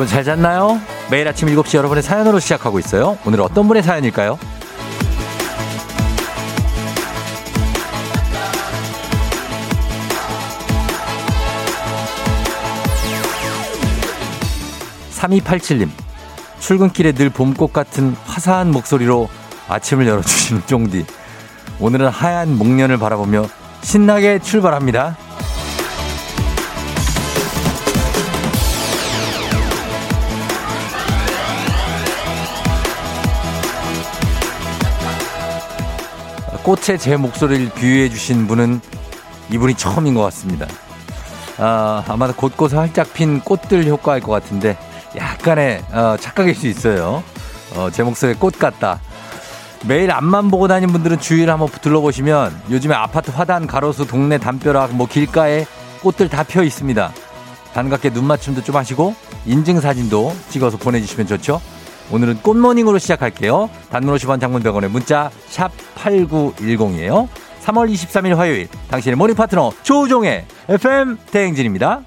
여러분 잘 잤나요? 매일 아침 7시 여러분의 사연으로 시작하고 있어요. 오늘 어떤 분의 사연일까요? 3287님. 출근길에 늘 봄꽃 같은 화사한 목소리로 아침을 열어주시는 쫑디. 오늘은 하얀 목련을 바라보며 신나게 출발합니다. 꽃에 제 목소리를 비유해 주신 분은 이분이 처음인 것 같습니다. 아, 아마 곳곳에 활짝 핀 꽃들 효과일 것 같은데 약간의 어, 착각일 수 있어요. 어, 제 목소리에 꽃 같다. 매일 앞만 보고 다니는 분들은 주위를 한번 둘러보시면 요즘에 아파트 화단, 가로수, 동네 담벼락, 뭐 길가에 꽃들 다펴 있습니다. 반갑게 눈 맞춤도 좀 하시고 인증 사진도 찍어서 보내주시면 좋죠. 오늘은 꽃모닝으로 시작할게요. 단문 50원 장문 100원의 문자 샵 8910이에요. 3월 23일 화요일 당신의 모닝 파트너 조우종의 FM 대행진입니다.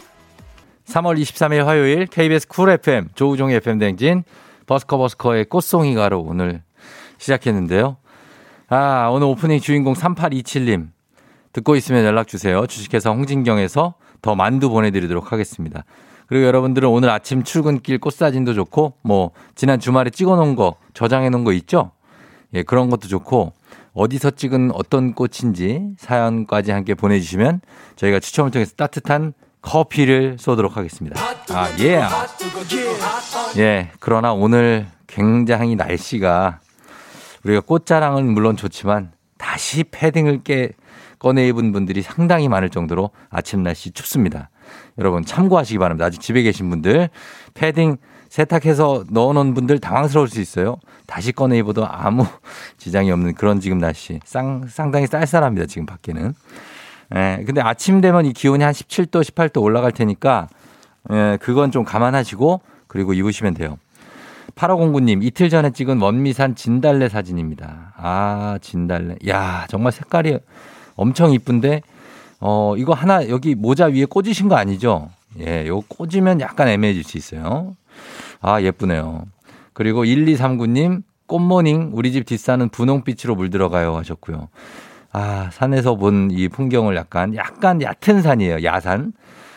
3월 23일 화요일 KBS 쿨 FM 조우종의 FM 대행진 버스커 버스커의 꽃송이가로 오늘 시작했는데요. 아, 오늘 오프닝 주인공 3827님 듣고 있으면 연락 주세요. 주식회사 홍진경에서 더 만두 보내드리도록 하겠습니다. 그리고 여러분들은 오늘 아침 출근길 꽃사진도 좋고, 뭐, 지난 주말에 찍어 놓은 거, 저장해 놓은 거 있죠? 예, 그런 것도 좋고, 어디서 찍은 어떤 꽃인지 사연까지 함께 보내주시면 저희가 추첨을 통해서 따뜻한 커피를 쏘도록 하겠습니다. 아, 예. 예, 그러나 오늘 굉장히 날씨가 우리가 꽃자랑은 물론 좋지만 다시 패딩을 깨 꺼내 입은 분들이 상당히 많을 정도로 아침 날씨 춥습니다. 여러분 참고하시기 바랍니다. 아직 집에 계신 분들 패딩 세탁해서 넣어놓은 분들 당황스러울 수 있어요. 다시 꺼내 입어도 아무 지장이 없는 그런 지금 날씨. 쌍, 상당히 쌀쌀합니다. 지금 밖에는. 예, 근데 아침 되면 이 기온이 한 17도, 18도 올라갈 테니까 예, 그건 좀 감안하시고 그리고 입으시면 돼요. 8509님, 이틀 전에 찍은 원미산 진달래 사진입니다. 아, 진달래. 야, 정말 색깔이 엄청 이쁜데, 어, 이거 하나 여기 모자 위에 꽂으신 거 아니죠? 예, 요거 꽂으면 약간 애매해질 수 있어요. 아, 예쁘네요. 그리고 1239님, 꽃모닝, 우리 집 뒷산은 분홍빛으로 물들어가요 하셨고요. 아, 산에서 본 이 풍경을 약간, 약간 얕은 산이에요. 야산.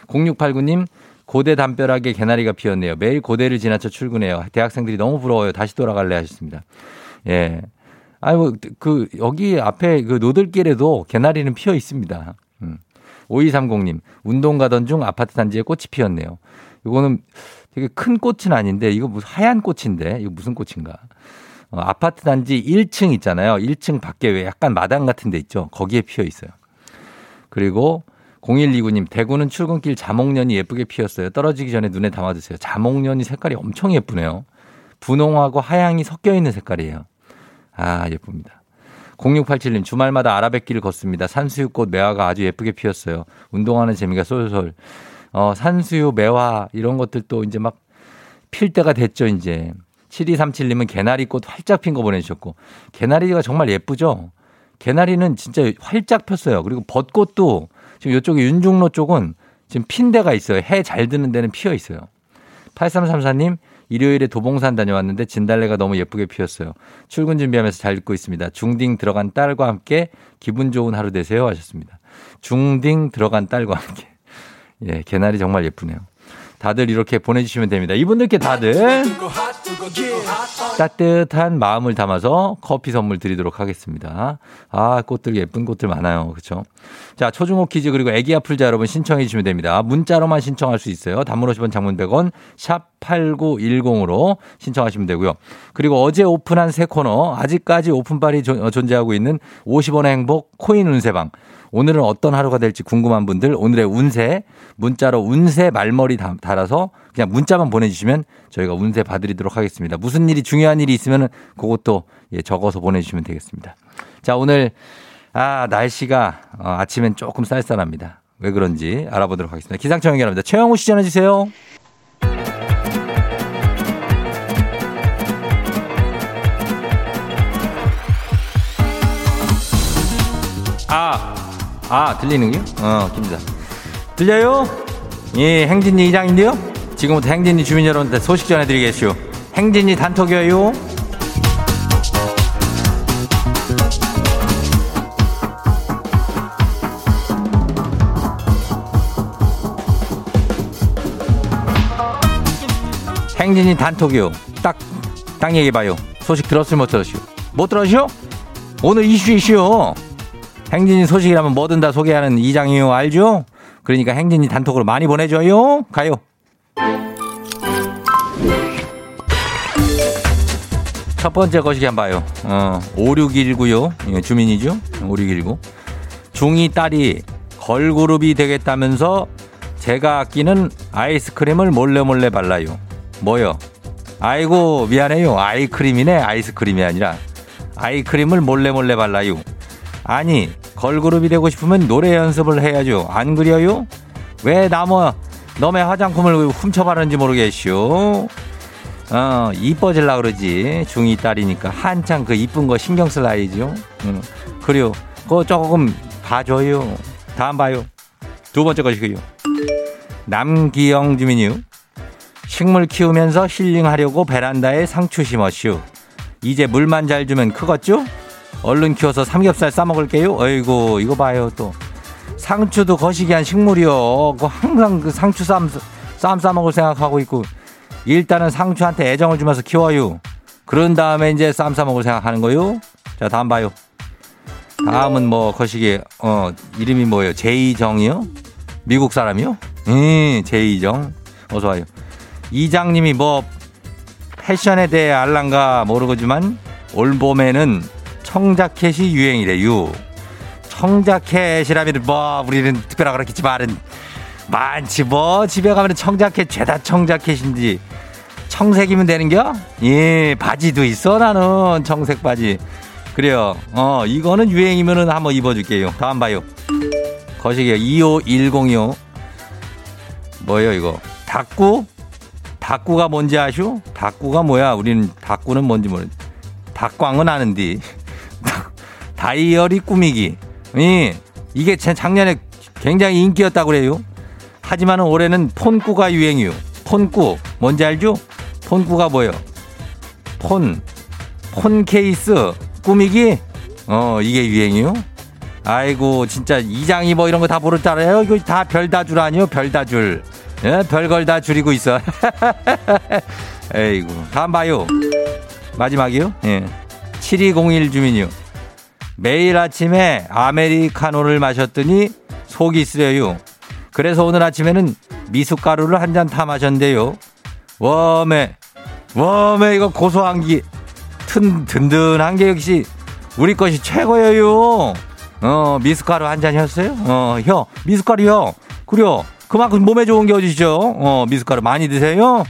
0689님, 고대 담벼락에 개나리가 피었네요. 매일 고대를 지나쳐 출근해요. 대학생들이 너무 부러워요. 다시 돌아갈래 하셨습니다. 예. 아이고, 뭐, 그, 여기 앞에 그 노들길에도 개나리는 피어 있습니다. 음. 5230님, 운동 가던 중 아파트 단지에 꽃이 피었네요. 이거는 되게 큰 꽃은 아닌데, 이거 무슨 하얀 꽃인데, 이거 무슨 꽃인가. 어, 아파트 단지 1층 있잖아요. 1층 밖에 왜 약간 마당 같은 데 있죠. 거기에 피어 있어요. 그리고 0129님, 대구는 출근길 자목련이 예쁘게 피었어요. 떨어지기 전에 눈에 담아두세요. 자목련이 색깔이 엄청 예쁘네요. 분홍하고 하양이 섞여 있는 색깔이에요. 아, 예쁩니다. 0687님, 주말마다 아라뱃길을 걷습니다. 산수유꽃 매화가 아주 예쁘게 피었어요. 운동하는 재미가 쏠쏠. 어, 산수유, 매화, 이런 것들도 이제 막 필 때가 됐죠, 이제. 7237님은 개나리꽃 활짝 핀 거 보내주셨고. 개나리가 정말 예쁘죠? 개나리는 진짜 활짝 폈어요. 그리고 벚꽃도 지금 이쪽에 윤중로 쪽은 지금 핀 데가 있어요. 해 잘 드는 데는 피어 있어요. 8334님, 일요일에 도봉산 다녀왔는데 진달래가 너무 예쁘게 피었어요. 출근 준비하면서 잘 듣고 있습니다. 중딩 들어간 딸과 함께 기분 좋은 하루 되세요 하셨습니다. 중딩 들어간 딸과 함께. 예, 개나리 정말 예쁘네요. 다들 이렇게 보내주시면 됩니다. 이분들께 다들 따뜻한 마음을 담아서 커피 선물 드리도록 하겠습니다. 아, 꽃들 예쁜 꽃들 많아요. 그렇죠? 자, 초중고 퀴즈 그리고 애기 아플자 여러분 신청해 주시면 됩니다. 문자로만 신청할 수 있어요. 단문 50원 장문 100원 샵 8910으로 신청하시면 되고요. 그리고 어제 오픈한 새 코너 아직까지 오픈빨이 존재하고 있는 50원의 행복 코인 운세방 오늘은 어떤 하루가 될지 궁금한 분들 오늘의 운세 문자로 운세 말머리 달아서 그냥 문자만 보내주시면 저희가 운세 봐드리도록 하겠습니다. 무슨 일이 중요한 일이 있으면 그것도 예, 적어서 보내주시면 되겠습니다. 자 오늘 아 날씨가 어, 아침엔 조금 쌀쌀합니다. 왜 그런지 알아보도록 하겠습니다. 기상청 연결합니다. 최영우 씨 전해주세요. 아, 아, 들리는 게? 어, 김자. 들려요? 예, 행진이 이장인데요? 지금부터 행진이 주민 여러분한테 소식 전해드리겠슈. 행진이 단톡이에요. 행진이 단톡이요. 딱, 딱 얘기해봐요. 소식 들었으면 못 들었슈? 못 들었슈? 오늘 이슈 이슈요. 행진이 소식이라면 뭐든 다 소개하는 이장이요. 알죠? 그러니까 행진이 단톡으로 많이 보내줘요. 가요. 첫 번째 거시기 한번 봐요. 어, 5619요. 주민이죠? 5619. 중2 딸이 걸그룹이 되겠다면서 제가 아끼는 아이스크림을 몰래 몰래 발라요. 뭐요? 아이고 미안해요. 아이크림이네. 아이스크림이 아니라 아이크림을 몰래 몰래 발라요. 아니 걸그룹이 되고 싶으면 노래 연습을 해야죠. 안 그려요? 왜 나무 너의 화장품을 훔쳐 바르는지 모르겠쇼. 어, 이뻐질라 그러지. 중2 딸이니까 한창 그 이쁜 거 신경 쓸 나이죠. 응. 그래요. 그거 조금 봐줘요. 다음 봐요. 두 번째 것이고요. 남기영 주민이요. 식물 키우면서 힐링하려고 베란다에 상추 심었슈. 이제 물만 잘 주면 크겠죠? 얼른 키워서 삼겹살 싸먹을게요. 어이구, 이거 봐요, 또. 상추도 거시기한 식물이요. 그 항상 그 상추 쌈, 쌈 싸먹을 생각하고 있고. 일단은 상추한테 애정을 주면서 키워요. 그런 다음에 이제 쌈 싸먹을 생각하는 거요. 자, 다음 봐요. 다음은 뭐, 거시기, 어, 이름이 뭐예요? 제이정이요? 미국 사람이요? 음, 제이정. 어서와요. 이장님이 뭐, 패션에 대해 알란가 모르겠지만, 올 봄에는 청자켓이 유행이래요. 청자켓이라면 뭐 우리는 특별하게 그렇겠지만은 많지. 뭐 집에 가면 청자켓 죄다 청자켓인지. 청색이면 되는겨? 예 바지도 있어 나는. 청색 바지. 그래요. 어 이거는 유행이면은 한번 입어줄게요. 다음 봐요. 거시기요 25102요. 뭐예요 이거? 닭구? 닭구가 뭔지 아슈? 닭구가 뭐야? 우리는 닭구는 뭔지 모르 닭광은 아는디 다이어리 꾸미기. 이, 이게 작년에 굉장히 인기였다고 그래요. 하지만 올해는 폰꾸가 유행이요. 폰꾸. 뭔지 알죠? 폰꾸가 뭐예요? 폰. 폰 케이스. 꾸미기? 어, 이게 유행이요? 아이고, 진짜 이장이 뭐 이런 거 다 모를 줄 알아요? 이거 다 별다줄 아니요? 별다 줄. 예? 별걸 다 줄이고 있어. 에이구. 다음 봐요. 마지막이요? 예. 7201 주민이요. 매일 아침에 아메리카노를 마셨더니 속이 쓰려요. 그래서 오늘 아침에는 미숫가루를 한 잔 타 마셨는데요. 웜에, 웜에 이거 고소한 게, 튼, 든든한 게 역시 우리 것이 최고예요. 어, 미숫가루 한 잔이었어요? 어, 혀, 미숫가루요. 그래요. 그만큼 몸에 좋은 게 어디죠? 어, 미숫가루 많이 드세요.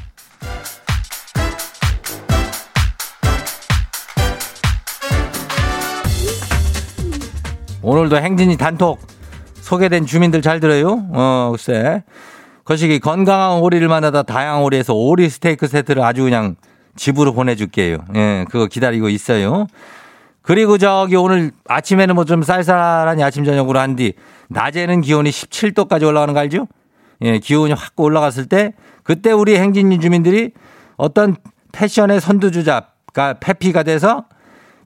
오늘도 행진이 단톡 소개된 주민들 잘 들어요? 어, 글쎄. 거시기 건강한 오리를 만나다 다양한 오리에서 오리 스테이크 세트를 아주 그냥 집으로 보내줄게요. 예, 그거 기다리고 있어요. 그리고 저기 오늘 아침에는 뭐 좀 쌀쌀하니 아침 저녁으로 한 뒤 낮에는 기온이 17도까지 올라가는 거 알죠? 예, 기온이 확 올라갔을 때 그때 우리 행진이 주민들이 어떤 패션의 선두주자가 페피가 돼서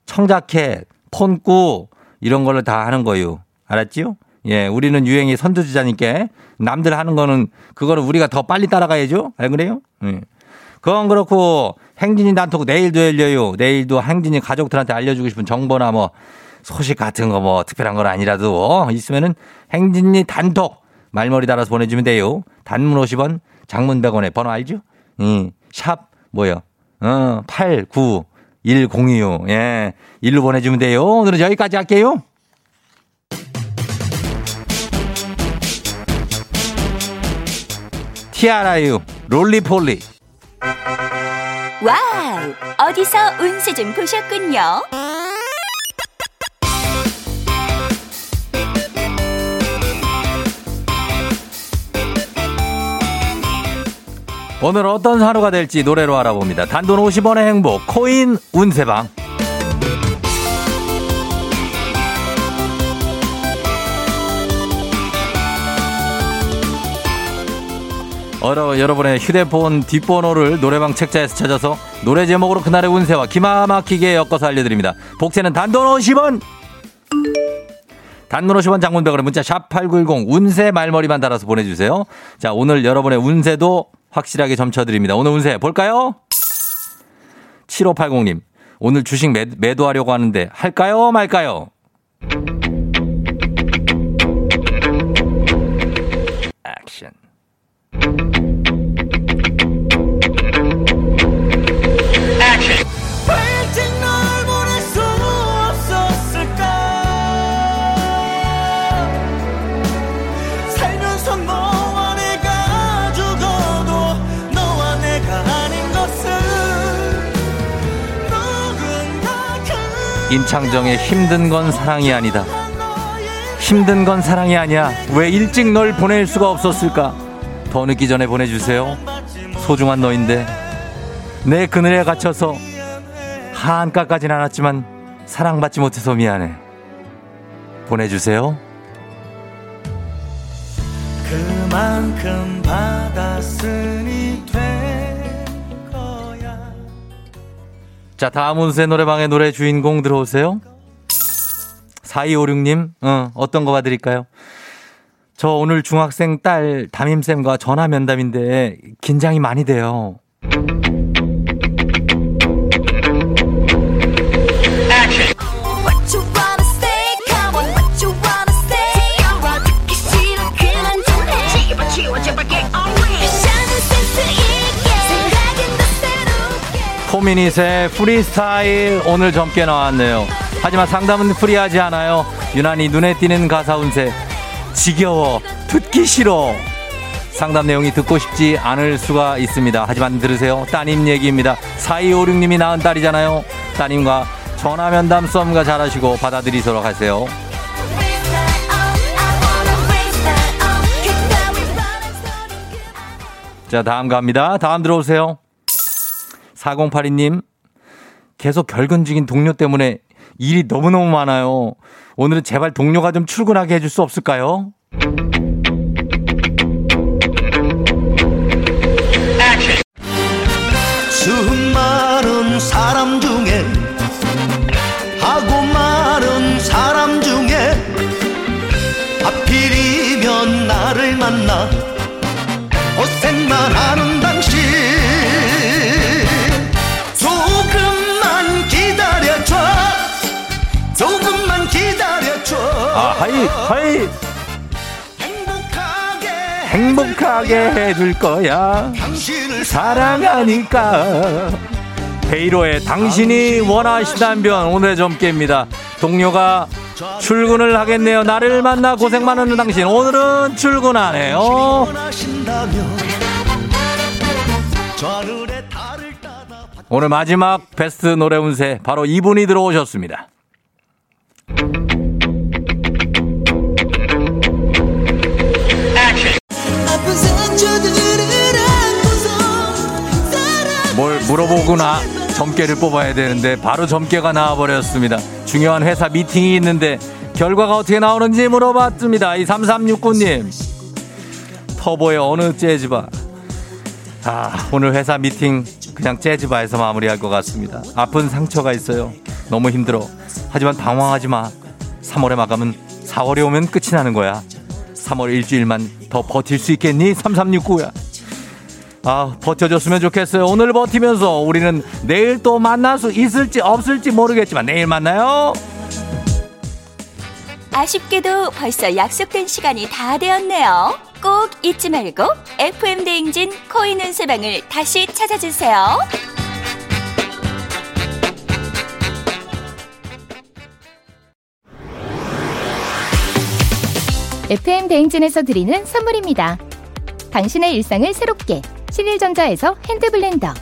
청자켓, 폰꾸 이런 걸로 다 하는 거요. 알았지요? 예, 우리는 유행의 선두주자니까 남들 하는 거는 그거를 우리가 더 빨리 따라가야죠. 안 그래요? 예. 그건 그렇고 행진이 단톡 내일도 열려요. 내일도 행진이 가족들한테 알려주고 싶은 정보나 뭐 소식 같은 거 뭐 특별한 건 아니라도 있으면은 행진이 단톡 말머리 달아서 보내주면 돼요. 단문 50원, 장문 100원에 번호 알죠? 예. 샵 뭐요? 어, 8, 9, 1025. 예. 일로 보내주면 돼요. 오늘은 여기까지 할게요. 티아라의 Roly-Poly. 와우! 어디서 운세 좀 보셨군요. 오늘 어떤 하루가 될지 노래로 알아봅니다. 단돈 50원의 행복, 코인 운세방. 어러, 여러분의 휴대폰 뒷번호를 노래방 책자에서 찾아서 노래 제목으로 그날의 운세와 기마 막히게 엮어서 알려드립니다. 복채는 단돈 50원! 단문 50원 장문백으로 문자 샵 8910 운세 말머리만 달아서 보내주세요. 자, 오늘 여러분의 운세도 확실하게 점쳐드립니다. 오늘 운세 볼까요? 7580님, 오늘 주식 매, 매도하려고 하는데 할까요? 말까요? 액션. 임창정의 힘든 건 사랑이 아니다. 힘든 건 사랑이 아니야. 왜 일찍 널 보낼 수가 없었을까? 더 늦기 전에 보내주세요. 소중한 너인데 내 그늘에 갇혀서 한가까진 않았지만 사랑받지 못해서 미안해. 보내주세요. 그만큼 받았으니 자, 다음 운세 노래방의 노래 주인공 들어오세요. 4256님, 어, 어떤 거 봐드릴까요? 저 오늘 중학생 딸 담임쌤과 전화 면담인데 긴장이 많이 돼요. 포미닛의 프리스타일 오늘 젊게 나왔네요. 하지만 상담은 프리하지 않아요. 유난히 눈에 띄는 가사 운세. 지겨워. 듣기 싫어. 상담 내용이 듣고 싶지 않을 수가 있습니다. 하지만 들으세요. 따님 얘기입니다. 4256님이 낳은 딸이잖아요. 따님과 전화 면담 썸가 잘하시고 받아들이도록 하세요. 자, 다음 갑니다. 다음 들어오세요. 4082님, 계속 결근 중인 동료 때문에 일이 너무너무 많아요. 오늘은 제발 동료가 좀 출근하게 해줄 수 없을까요? 수많은 사람 중에 하고 많은 사람 중에 하필이면 나를 만나 아 하이 하이 행복하게 행복하게 해줄 거야 사랑하니까 베이로의 당신이 원하시다면 오늘의 점괘입니다 동료가 출근을 하겠네요. 나를 만나 고생 많은 당신 오늘은 출근하네요. 오늘 마지막 베스트 노래 운세 바로 이분이 들어오셨습니다. 물어보구나 점괘를 뽑아야 되는데 바로 점괘가 나와버렸습니다. 중요한 회사 미팅이 있는데 결과가 어떻게 나오는지 물어봤습니다. 이 3369님. 터보의 어느 재즈바. 아, 오늘 회사 미팅 그냥 재즈바에서 마무리할 것 같습니다. 아픈 상처가 있어요. 너무 힘들어. 하지만 방황하지 마. 3월의 마감은 4월이 오면 끝이 나는 거야. 3월 일주일만 더 버틸 수 있겠니? 3369야. 아, 버텨줬으면 좋겠어요. 오늘 버티면서 우리는 내일 또 만날 수 있을지 없을지 모르겠지만 내일 만나요. 아쉽게도 벌써 약속된 시간이 다 되었네요. 꼭 잊지 말고 FM 대행진 코인 은 세방을 다시 찾아주세요. FM 대행진에서 드리는 선물입니다. 당신의 일상을 새롭게 신일전자에서 핸드블렌더.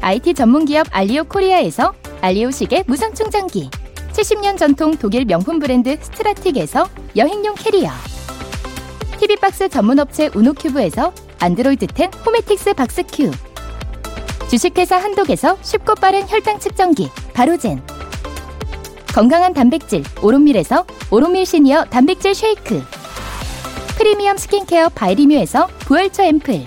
IT 전문기업 알리오 코리아에서 알리오 시계 무선 충전기. 70년 전통 독일 명품 브랜드 스트라틱에서 여행용 캐리어. TV박스 전문업체 우노큐브에서 안드로이드 10 호메틱스 박스큐. 주식회사 한독에서 쉽고 빠른 혈당 측정기 바로젠. 건강한 단백질 오롯밀에서 오롯밀 시니어 단백질 쉐이크. 프리미엄 스킨케어 바이리뮤에서 부활초 앰플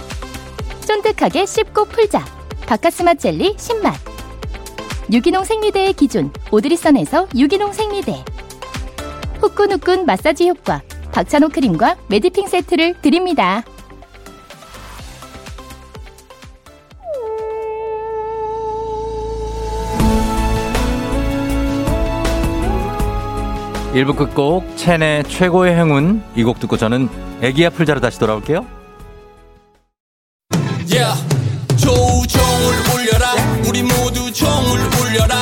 쫀득하게 씹고 풀자 박카스맛 젤리 신맛 유기농 생리대의 기준 오드리선에서 유기농 생리대 후끈후끈 마사지 효과 박찬호 크림과 매디핑 세트를 드립니다. 일부 끝곡 첸의 최고의 행운 이 곡 듣고 저는 애기야 풀자로 다시 돌아올게요. 모두 종을 울려라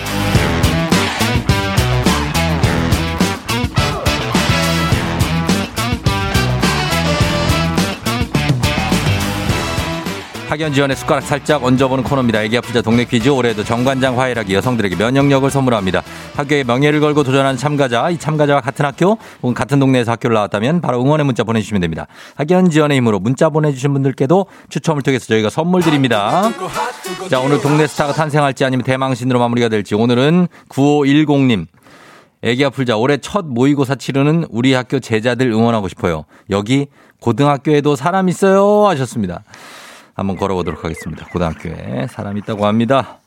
학연 지원의 숟가락 살짝 얹어보는 코너입니다. 애기 아프자 동네 퀴즈 올해도 정관장 화해락이 여성들에게 면역력을 선물합니다. 학교의 명예를 걸고 도전하는 참가자, 이 참가자와 같은 학교 혹은 같은 동네에서 학교를 나왔다면 바로 응원의 문자 보내주시면 됩니다. 학연 지원의 힘으로 문자 보내주신 분들께도 추첨을 통해서 저희가 선물 드립니다. 자 오늘 동네 스타가 탄생할지 아니면 대망신으로 마무리가 될지 오늘은 9510님. 애기 아플자 올해 첫 모의고사 치르는 우리 학교 제자들 응원하고 싶어요. 여기 고등학교에도 사람 있어요 하셨습니다. 한번 걸어보도록 하겠습니다. 고등학교에 사람 있다고 합니다.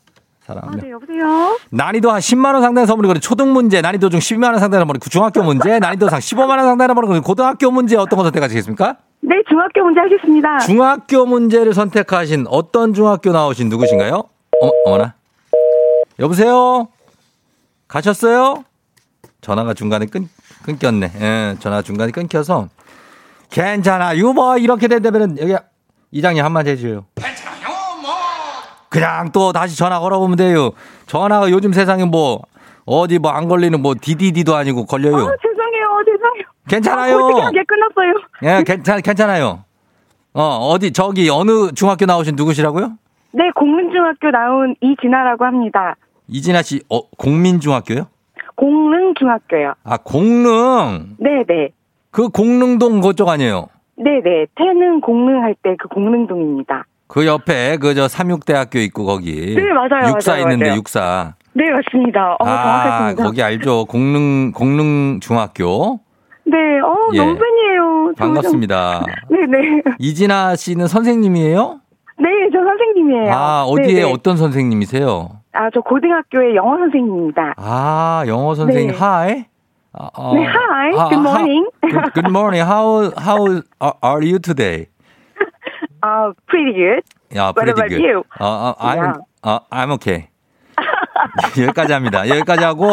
사람. 아, 네, 여보세요? 난이도 한 10만 원 상당의 선물이거든요. 초등 문제, 난이도 중 12만 원 상당의 선물, 중학교 문제, 난이도 상 15만 원 상당의 선물, 고등학교 문제 어떤 거 선택하시겠습니까? 네, 중학교 문제 하겠습니다. 중학교 문제를 선택하신 어떤 중학교 나오신 누구신가요? 어, 어머나. 여보세요? 가셨어요? 전화가 중간에 끊, 끊겼네. 예, 전화가 중간에 끊겨서. 괜찮아. 뭐, 이렇게 된다면은, 여기, 이장님 한마디 해줘요. 괜찮아요, 뭐. 그냥 또 다시 전화 걸어보면 돼요. 전화가 요즘 세상에 뭐, 어디 뭐 안 걸리는 뭐, 디디디도 아니고 걸려요. 아, 죄송해요, 죄송해요. 괜찮아요. 어떻게 끝났어요? 예, 괜찮, 괜찮아요. 어, 어디, 저기, 어느 중학교 나오신 누구시라고요? 네, 공릉중학교 나온 이진아라고 합니다. 이진아 씨, 어, 공민중학교요? 공릉중학교요. 아, 공릉. 네 네. 그 공릉동 그쪽 아니에요? 네네. 태능 공릉 할 때 그 공릉동입니다. 그 옆에 그 저 삼육대학교 있고 거기. 네, 맞아요, 육사 맞아요, 있는데 맞아요. 육사. 네, 맞습니다. 어, 아. 거기 알죠? 공릉 공릉 중학교. 네, 어, 예. 너무 팬이에요. 저 반갑습니다. 좀- 네네. 이진아 씨는 선생님이에요? 네, 저 선생님이에요. 아, 어디에 네네. 어떤 선생님이세요? 아, 저 고등학교의 영어 선생님입니다. 아, 영어 선생님, 네. 아, 어, 네, hi. 아, Good morning. How, good, morning. How, how are you today? 아, pretty good. 야, What pretty about good. you? 어, 어, I'm, Yeah. 어, I'm okay. 여기까지 합니다. 여기까지 하고,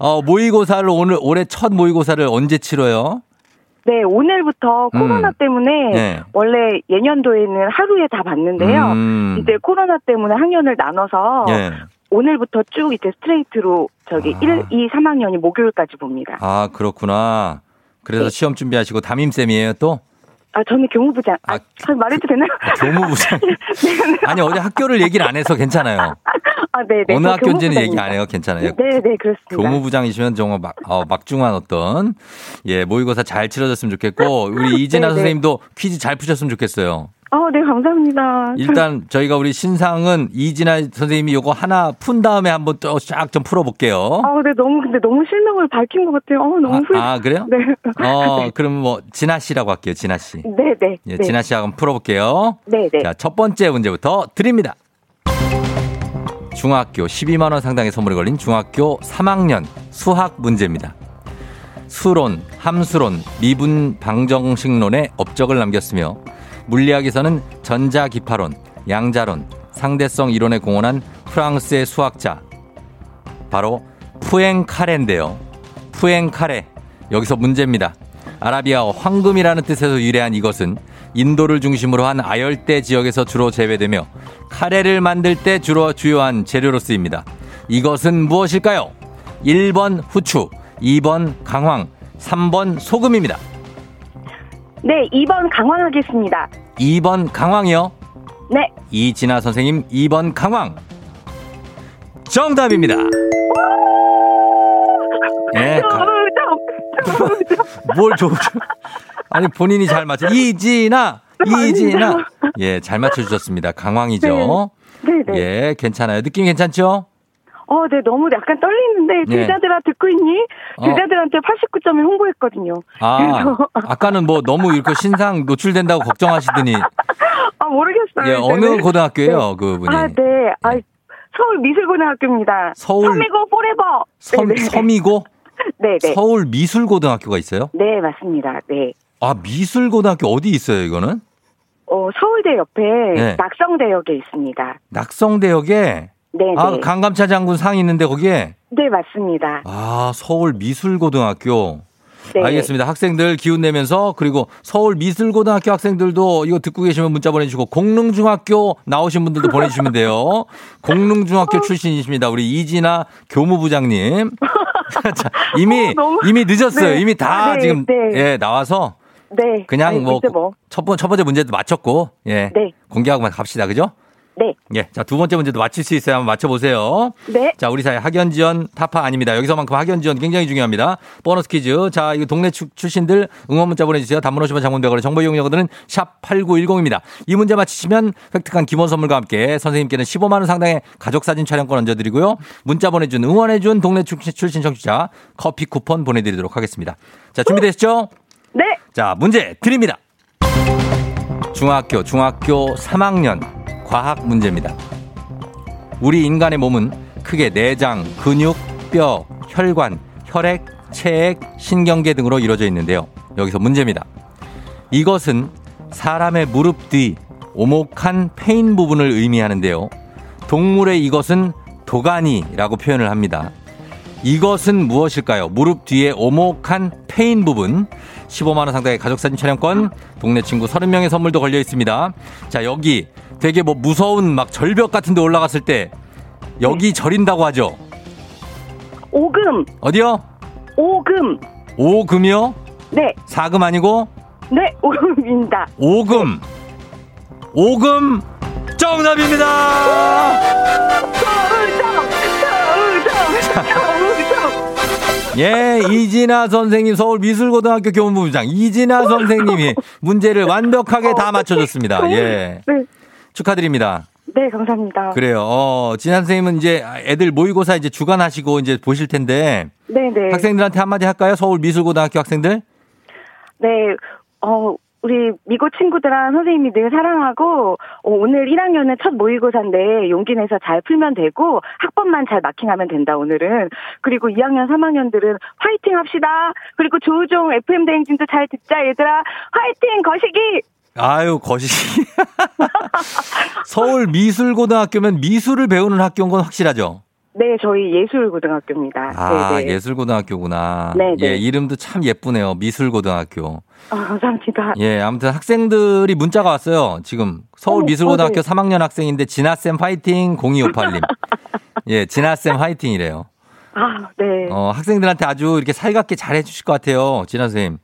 어, 모의고사를 오늘, 올해 첫 모의고사를 언제 치러요? 네, 오늘부터 음. 코로나 때문에 네. 원래 예년도에는 하루에 다 봤는데요. 음. 이제 코로나 때문에 학년을 나눠서 예. 오늘부터 쭉 이제 스트레이트로 저기 아. 1, 2, 3학년이 목요일까지 봅니다. 아, 그렇구나. 그래서 네. 시험 준비하시고 담임쌤이에요, 또? 아, 저는 교무부장. 아, 아, 저 말해도 되나요? 교무부장. 아니, 어제 학교를 얘기를 안 해서 괜찮아요. 아, 네, 네. 어느 저 학교인지는 얘기 교무부장입니다. 안 해요. 괜찮아요. 네, 네, 그렇습니다. 교무부장이시면 정말 막, 어, 막중한 어떤, 예, 모의고사 잘 치러졌으면 좋겠고, 우리 이진아 네, 네. 선생님도 퀴즈 잘 푸셨으면 좋겠어요. 아, 네, 감사합니다. 일단 저희가 우리 신상은 이진아 선생님이 요거 하나 푼 다음에 한번 또 쫙 좀 풀어볼게요. 아, 네, 너무, 근데 너무 실명을 밝힌 것 같아요. 어, 너무 후회. 아, 아, 그래요? 네. 어, 그럼 뭐, 진아 씨라고 할게요, 진아 씨. 네, 네. 예, 네. 진아 씨 한번 풀어볼게요. 네, 네. 자, 첫 번째 문제부터 드립니다. 중학교 12만원 상당의 선물이 걸린 중학교 3학년 수학 문제입니다. 수론, 함수론, 미분 방정식론에 업적을 남겼으며 물리학에서는 전자기파론, 양자론, 상대성 이론에 공헌한 프랑스의 수학자 바로 푸엥카레인데요. 푸엥카레 여기서 문제입니다. 아라비아어 황금이라는 뜻에서 유래한 이것은 인도를 중심으로 한 아열대 지역에서 주로 재배되며 카레를 만들 때 주로 주요한 재료로 쓰입니다. 이것은 무엇일까요? 1번 후추, 2번 강황, 3번 소금입니다. 네, 2번 강화하겠습니다. 2번 강황이요. 네. 이진아 선생님 2번 강황. 정답입니다. 예, 가-! 뭘 좋죠? 아니 본인이 잘 맞춰. 이진아, 이진아. 예, 잘 맞춰 주셨습니다. 강황이죠. 네, 네. 예, 괜찮아요. 느낌 괜찮죠? 어, 네, 너무 약간 떨리는데, 예. 제자들아 듣고 있니? 어. 제자들한테 89점을 홍보했거든요. 아, 그래서, 아까는 뭐 너무 이렇게 신상 노출된다고 걱정하시더니 아, 모르겠어요. 예, 어느 이제는. 고등학교예요, 그분이? 아, 네. 아, 서울 미술고등학교입니다. 서울- 서미고 forever. 섬, 네, 네. 서미고 네, 네. 서울 미술고등학교가 있어요? 네, 맞습니다. 네. 아, 미술고등학교 어디 있어요, 이거는? 어, 서울대 옆에 네. 낙성대역에 있습니다. 낙성대역에 네, 네. 아, 강감찬 장군 상이 있는데 거기에 네, 맞습니다. 아, 서울 미술고등학교. 네. 알겠습니다. 학생들 기운 내면서 그리고 서울 미술고등학교 학생들도 이거 듣고 계시면 문자 보내주시고 공릉중학교 나오신 분들도 보내주시면 돼요. 공릉중학교 출신이십니다. 우리 이진아 교무부장님. 자, 이미 어, 너무- 이미 늦었어요. 네. 이미 다 아, 네, 지금 네. 예 나와서 네. 그냥 아니, 뭐 이제 뭐. 첫 번첫 번째 문제도 맞췄고 예 네. 공개하고 갑시다. 그죠? 네. 예. 자, 두 번째 문제도 맞힐 수 있어요. 한번 맞춰보세요. 네. 자, 우리 사회 학연 지원 타파 아닙니다. 여기서만큼 학연 지원 굉장히 중요합니다. 보너스 퀴즈. 자, 이거 동네 추- 출신들 응원 문자 보내주세요. 단문 50원 장문대거래 정보 이용료들은 샵 8910입니다. 이 문제 맞히시면 획득한 기본 선물과 함께 선생님께는 15만원 상당의 가족사진 촬영권 얹어드리고요. 문자 보내준 응원해준 동네 출- 출신 청취자 커피 쿠폰 보내드리도록 하겠습니다. 자, 준비되셨죠? 네. 자, 문제 드립니다. 중학교, 중학교 3학년 과학 문제입니다. 우리 인간의 몸은 크게 내장, 근육, 뼈, 혈관, 혈액, 체액, 신경계 등으로 이루어져 있는데요. 여기서 문제입니다. 이것은 사람의 무릎 뒤 오목한 패인 부분을 의미하는데요. 동물의 이것은 도가니라고 표현을 합니다. 이것은 무엇일까요? 무릎 뒤에 오목한 패인 부분. 15만원 상당의 가족사진 촬영권, 동네 친구 30명의 선물도 걸려 있습니다. 자, 여기 되게 뭐 무서운 막 절벽 같은 데 올라갔을 때 여기 저린다고 하죠. 오금. 어디요? 오금. 오금이요? 네. 사금 아니고 네. 오금입니다. 오금. 오금 정답입니다. 서울정! 서울정! 서울정! 예, 이진아 선생님 서울 미술고등학교 교무부장 이진아 선생님이 문제를 완벽하게 다 맞춰줬습니다. 예, 네. 축하드립니다. 네, 감사합니다. 그래요. 어, 진아 선생님은 이제 애들 모의고사 이제 주관하시고 이제 보실 텐데 네, 네. 학생들한테 한마디 할까요? 서울 미술고등학교 학생들? 네. 어, 우리 미고 친구들랑 선생님이 늘 사랑하고 어, 오늘 1학년은 첫 모의고사인데 용기 내서 잘 풀면 되고 학번만 잘 마킹하면 된다 오늘은 그리고 2학년 3학년들은 화이팅 합시다 그리고 조우종 FM 대행진도 잘 듣자 얘들아 화이팅 거시기 아유, 거시기. 서울 미술고등학교면 미술을 배우는 학교인 건 확실하죠? 네 저희 예술고등학교입니다 아, 네네. 예술고등학교구나. 네네. 예, 이름도 참 예쁘네요. 미술고등학교. 아, 감사합니다 예, 아무튼 학생들이 문자가 왔어요. 지금 서울 어, 미술고등학교 어, 네. 3학년 학생인데 진아쌤 화이팅 0258님. 예, 진아쌤 화이팅이래요. 아 네 어, 학생들한테 아주 이렇게 살갑게 잘 해 주실 것 같아요. 진아 선생님.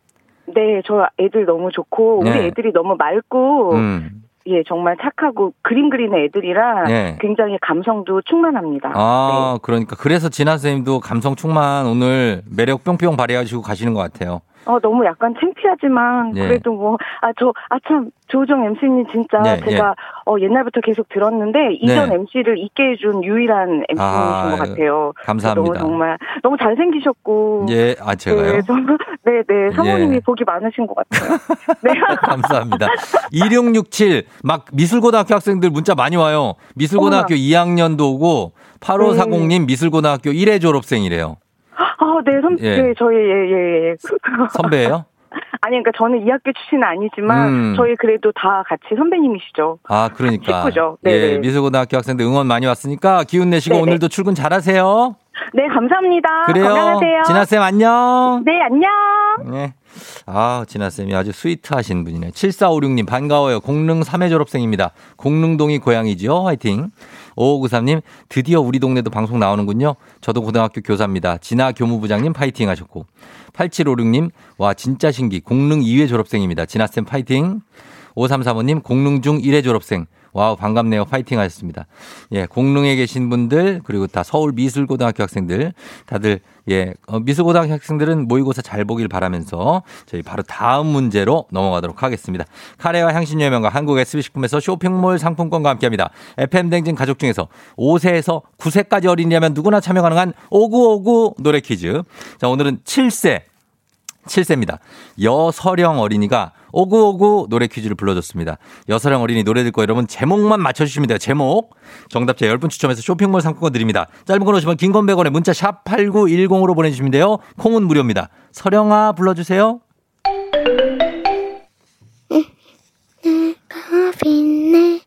네, 저 애들 너무 좋고 우리 네. 애들이 너무 맑고 음. 예 정말 착하고 그림 그리는 애들이라 네. 굉장히 감성도 충만합니다. 아, 그러니까 그래서 진아 선생님도 감성 충만 오늘 매력 뿅뿅 발휘하시고 가시는 것 같아요. 네. 어 너무 약간 창피하지만 예. 그래도 뭐 아 저 아 참 조우정 MC님 진짜 네, 제가 어 옛날부터 계속 들었는데 이전 네. MC를 있게 해준 유일한 MC님이신 아, 것 같아요. 감사합니다. 너무 정말 너무 잘생기셨고 예, 아 제가요. 네, 정말 네네 사모님이 예. 복이 많으신 것 같아요. 네. 감사합니다. 2667, 막 미술고등학교 학생들 문자 많이 와요. 미술고등학교 2학년도 오고, 8540님 미술고등학교 1회 졸업생이래요. 아, 네, 선, 예. 네, 저희, 예, 예, 예. 선배예요? 아니, 그러니까 저는 이 학교 출신은 아니지만, 음. 저희 그래도 다 같이 선배님이시죠. 아, 그러니까. 식구죠. 예, 네네. 미술고등학교 학생들 응원 많이 왔으니까 기운 내시고 네네. 오늘도 출근 잘하세요. 네, 감사합니다. 그래요. 건강하세요. 진아쌤 안녕. 네, 안녕. 네. 아, 진아쌤이 아주 스위트하신 분이네. 7456님, 반가워요. 공릉 3회 졸업생입니다. 공릉동이 고향이죠. 화이팅. 5593님, 드디어 우리 동네도 방송 나오는군요. 저도 고등학교 교사입니다. 진아 교무부장님 파이팅 하셨고. 8756님, 와, 진짜 신기. 공릉 2회 졸업생입니다. 진아쌤 파이팅. 5335님, 공릉 중 1회 졸업생. wow, 반갑네요. 파이팅 하셨습니다. 예, 공릉에 계신 분들, 그리고 다 서울 미술고등학교 학생들, 다들, 예, 어, 미술고등학교 학생들은 모의고사 잘 보길 바라면서 저희 바로 다음 문제로 넘어가도록 하겠습니다. 카레와 향신료 명가 한국 SB식품에서 쇼핑몰 상품권과 함께 합니다. FM댕진 가족 중에서 5세에서 9세까지 어린이라면 누구나 참여 가능한 5959 노래 퀴즈. 자, 오늘은 7세. 7세입니다. 여서령 어린이가 오구오구 노래 퀴즈를 불러줬습니다. 여서령 어린이 노래 듣고 여러분 제목만 맞춰주시면 돼요. 제목. 정답자 10분 추첨해서 쇼핑몰 상품권 드립니다. 짧은 건 오시면 긴건 100원에 문자 샵 8910으로 보내주시면 돼요. 콩은 무료입니다. 서령아 불러주세요. 빛내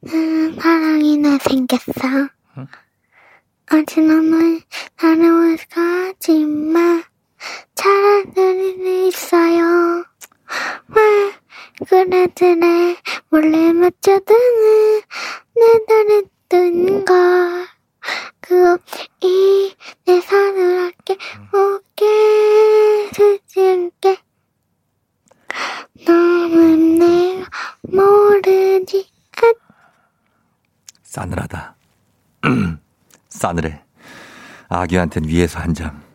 나는 사랑이 나 생겼어 어지러운 나를 가지 마 사람들이 있어요 왜 그래들래 몰래 맞춰드는 내 눈에 뜬걸 그이내 사늘하게 오게 되지 않게 너는 내가 모르지 싸늘하다. 싸늘해. 아귀한텐 위에서 한 장.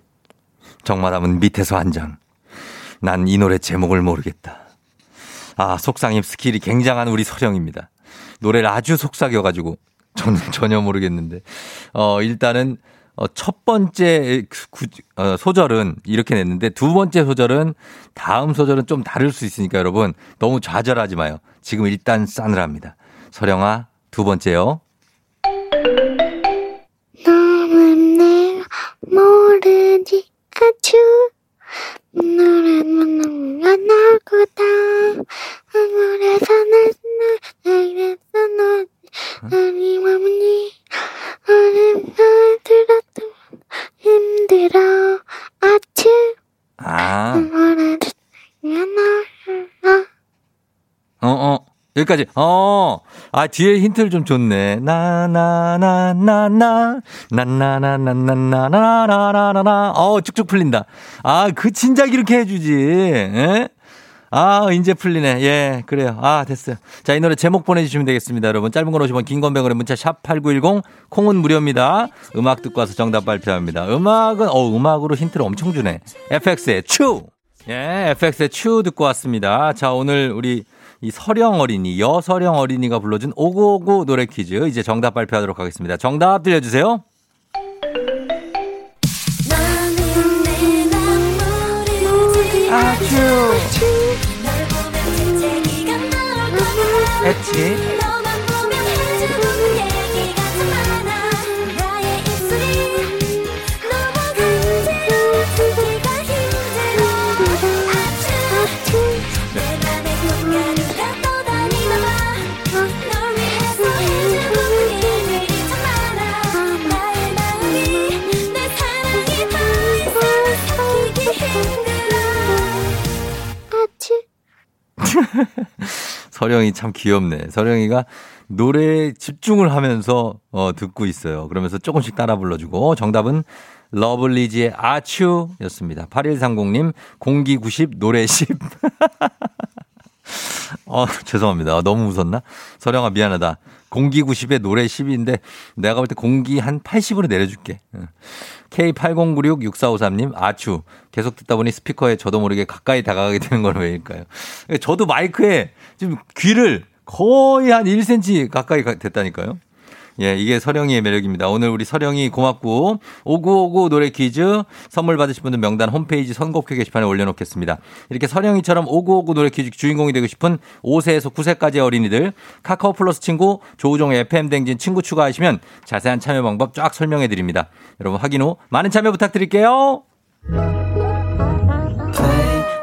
정마담은 밑에서 한 장. 난 이 노래 제목을 모르겠다. 아, 속삭임 스킬이 굉장한 우리 서령입니다. 노래를 아주 속삭여가지고 저는 전혀 모르겠는데. 어, 일단은 어, 첫 번째 구- 어, 소절은 이렇게 냈는데 두 번째 소절은 다음 소절은 좀 다를 수 있으니까 여러분 너무 좌절하지 마요. 지금 일단 싸늘합니다. 서령아, 두 번째요. 너는 내가 모르지 아주 노래만 나가 나올 거다 아무래서 날 내게서 너 아니 마무니 날 들어도 힘들어 아주 아, 아무래도 나 어, 어. 여기까지. 어. 아, 뒤에 힌트를 좀 줬네. 나, 나, 나, 나, 나. 나, 나, 나, 나, 나, 나, 나, 나, 나, 나, 나, 나. 어, 쭉쭉 풀린다. 아, 그 진작 이렇게 해주지. 예? 아, 이제 풀리네. 예, 그래요. 아, 됐어요. 자, 이 노래 제목 보내주시면 되겠습니다. 여러분. 짧은 건 50원, 긴건 100원에 문자 샵 8910. 콩은 무료입니다. 음악 듣고 와서 정답 발표합니다. 음악은, 어, 음악으로 힌트를 엄청 주네. FX의 추! 예, FX의 추 듣고 왔습니다. 자, 오늘 우리 이 서령 어린이, 여서령 어린이가 불러준 5959 노래 퀴즈 이제 정답 발표하도록 하겠습니다. 정답 들려주세요. 아주 애치 서령이 참 귀엽네. 서령이가 노래에 집중을 하면서 어, 듣고 있어요. 그러면서 조금씩 따라 불러주고 정답은 러블리즈의 아츄였습니다. 8130님 공기 90 노래 10. 어, 죄송합니다. 너무 웃었나? 서령아 미안하다. 공기 90에 노래 10인데 내가 볼 때 공기 한 80으로 내려줄게. 응. K80966453님, 아추. 계속 듣다 보니 스피커에 저도 모르게 가까이 다가가게 되는 건 왜일까요? 저도 마이크에 지금 귀를 거의 한 1cm 가까이 가- 됐다니까요. 예, 이게 서령이의 매력입니다. 오늘 우리 서령이 고맙고, 오구오구 노래 퀴즈 선물 받으실 분들 명단 홈페이지 선곡표 게시판에 올려놓겠습니다. 이렇게 서령이처럼 오구오구 노래 퀴즈 주인공이 되고 싶은 5세에서 9세까지의 어린이들, 카카오 플러스 친구, 조우종 FM 댕진 친구 추가하시면 자세한 참여 방법 쫙 설명해 드립니다. 여러분 확인 후 많은 참여 부탁드릴게요.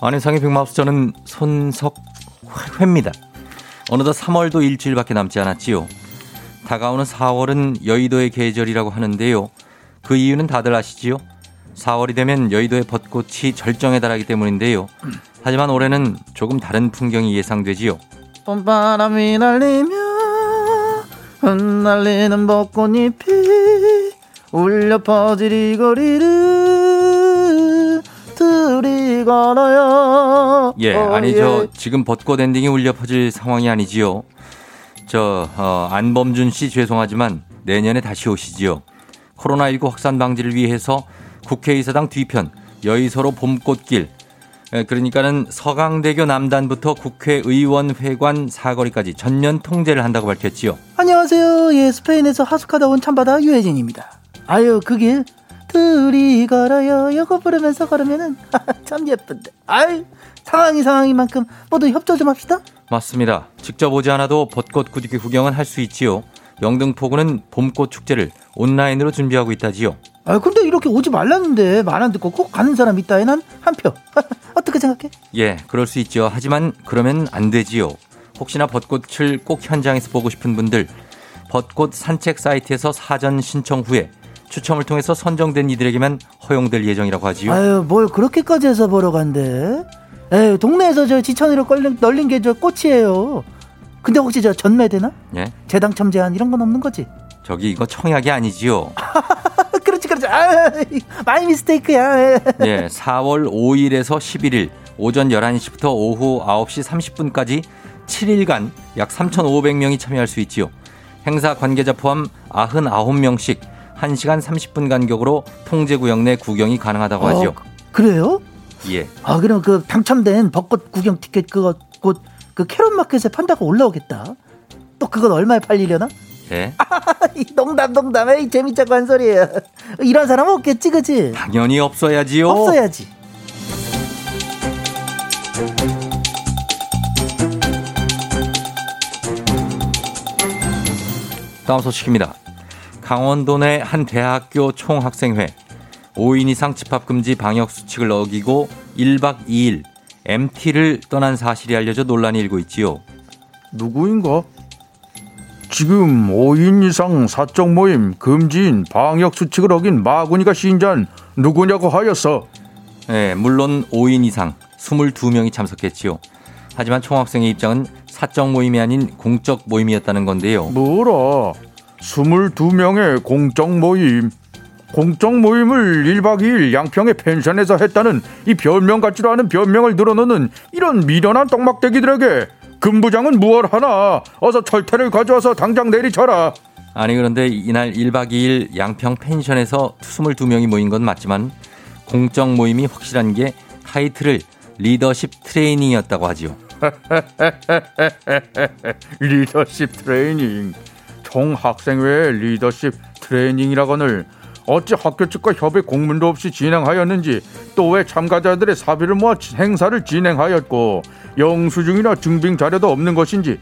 안현상의 빅마우스 저는 손석회입니다. 어느덧 3월도 일주일밖에 남지 않았지요. 다가오는 4월은 여의도의 계절이라고 하는데요. 그 이유는 다들 아시지요? 4월이 되면 여의도의 벚꽃이 절정에 달하기 때문인데요. 하지만 올해는 조금 다른 풍경이 예상되지요. 봄바람이 날리며 흩날리는 벚꽃잎이 울려 이 거리를 걸어요 예, 어, 아니죠. 예. 지금 벚꽃 엔딩이 울려 퍼질 상황이 아니지요. 저 어, 안범준 씨 죄송하지만 내년에 다시 오시지요. 코로나19 확산 방지를 위해서 국회의사당 뒤편 여의서로 봄꽃길 예, 그러니까는 서강대교 남단부터 국회의원회관 사거리까지 전면 통제를 한다고 밝혔지요. 안녕하세요 예 스페인에서 하숙하다 온 참바다 유혜진입니다 아유 그길 둘이 걸어요 요거 부르면서 걸으면은 참 예쁜데 아유 상황이 상황인 만큼 모두 협조 좀 합시다 맞습니다. 직접 오지 않아도 벚꽃 구- 구경은 할 수 있지요. 영등포구는 봄꽃 축제를 온라인으로 준비하고 있다지요. 아 근데 이렇게 오지 말랐는데 말 안 듣고 꼭 가는 사람 있다에 난 한 표 어떻게 생각해? 예, 그럴 수 있죠. 하지만 그러면 안 되지요. 혹시나 벚꽃을 꼭 현장에서 보고 싶은 분들, 벚꽃 산책 사이트에서 사전 신청 후에 추첨을 통해서 선정된 이들에게만 허용될 예정이라고 하지요. 아유 뭘 그렇게까지 해서 보러 간대 에휴 동네에서 저 지천으로 걸린, 널린 게 저 꽃이에요 근데 혹시 저 전매되나? 예, 재당첨 제한 이런 건 없는 거지? 저기 이거 청약이 아니지요. 그렇지 그렇지 아 my mistake야 예, 4월 5일에서 11일 오전 11시부터 오후 9시 30분까지 7일간 약 3,500명이 참여할 수 있지요. 행사 관계자 포함 99명씩 1시간 30분 간격으로 통제구역 내 구경이 가능하다고. 어, 그래요? 예. 아 그럼 그 당첨된 벚꽃 구경 티켓 그거 곧 그 캐럿 마켓에 판다가 올라오겠다 또 그건 얼마에 팔리려나? 예. 이 농담 농담 에이 재밌자고 한 소리야 이런 사람 없겠지 그지? 당연히 없어야지요. 없어야지 다음 소식입니다. 강원도 내 한 대학교 총학생회 5인 이상 집합 금지 방역 수칙을 어기고 1박 2일 MT를 떠난 사실이 알려져 논란이 일고 있지요. 누구인가? 지금 5인 이상 사적 모임 금지인 방역 수칙을 어긴 마구니가 신자는 누구냐고 하였어. 예, 물론 5인 이상 22명이 참석했지요. 하지만 총학생의 입장은 사적 모임이 아닌 공적 모임이었다는 건데요. 뭐라? 22명의 공적 모임. 공적 모임을 1박 2일 양평의 펜션에서 했다는 이 변명 같지도 않은 변명을 늘어놓는 이런 미련한 떡막대기들에게 금부장은 무얼 하나 어서 철퇴를 가져와서 당장 내리쳐라 아니 그런데 이날 1박 2일 양평 펜션에서 22명이 모인 건 맞지만 공적 모임이 확실한 게 타이틀을 리더십 트레이닝이었다고 하지요. 리더십 트레이닝 총학생회 리더십 트레이닝이라거늘 어찌 학교 측과 협의 공문도 없이 진행하였는지 또 왜 참가자들의 사비를 모아 행사를 진행하였고 영수증이나 증빙 자료도 없는 것인지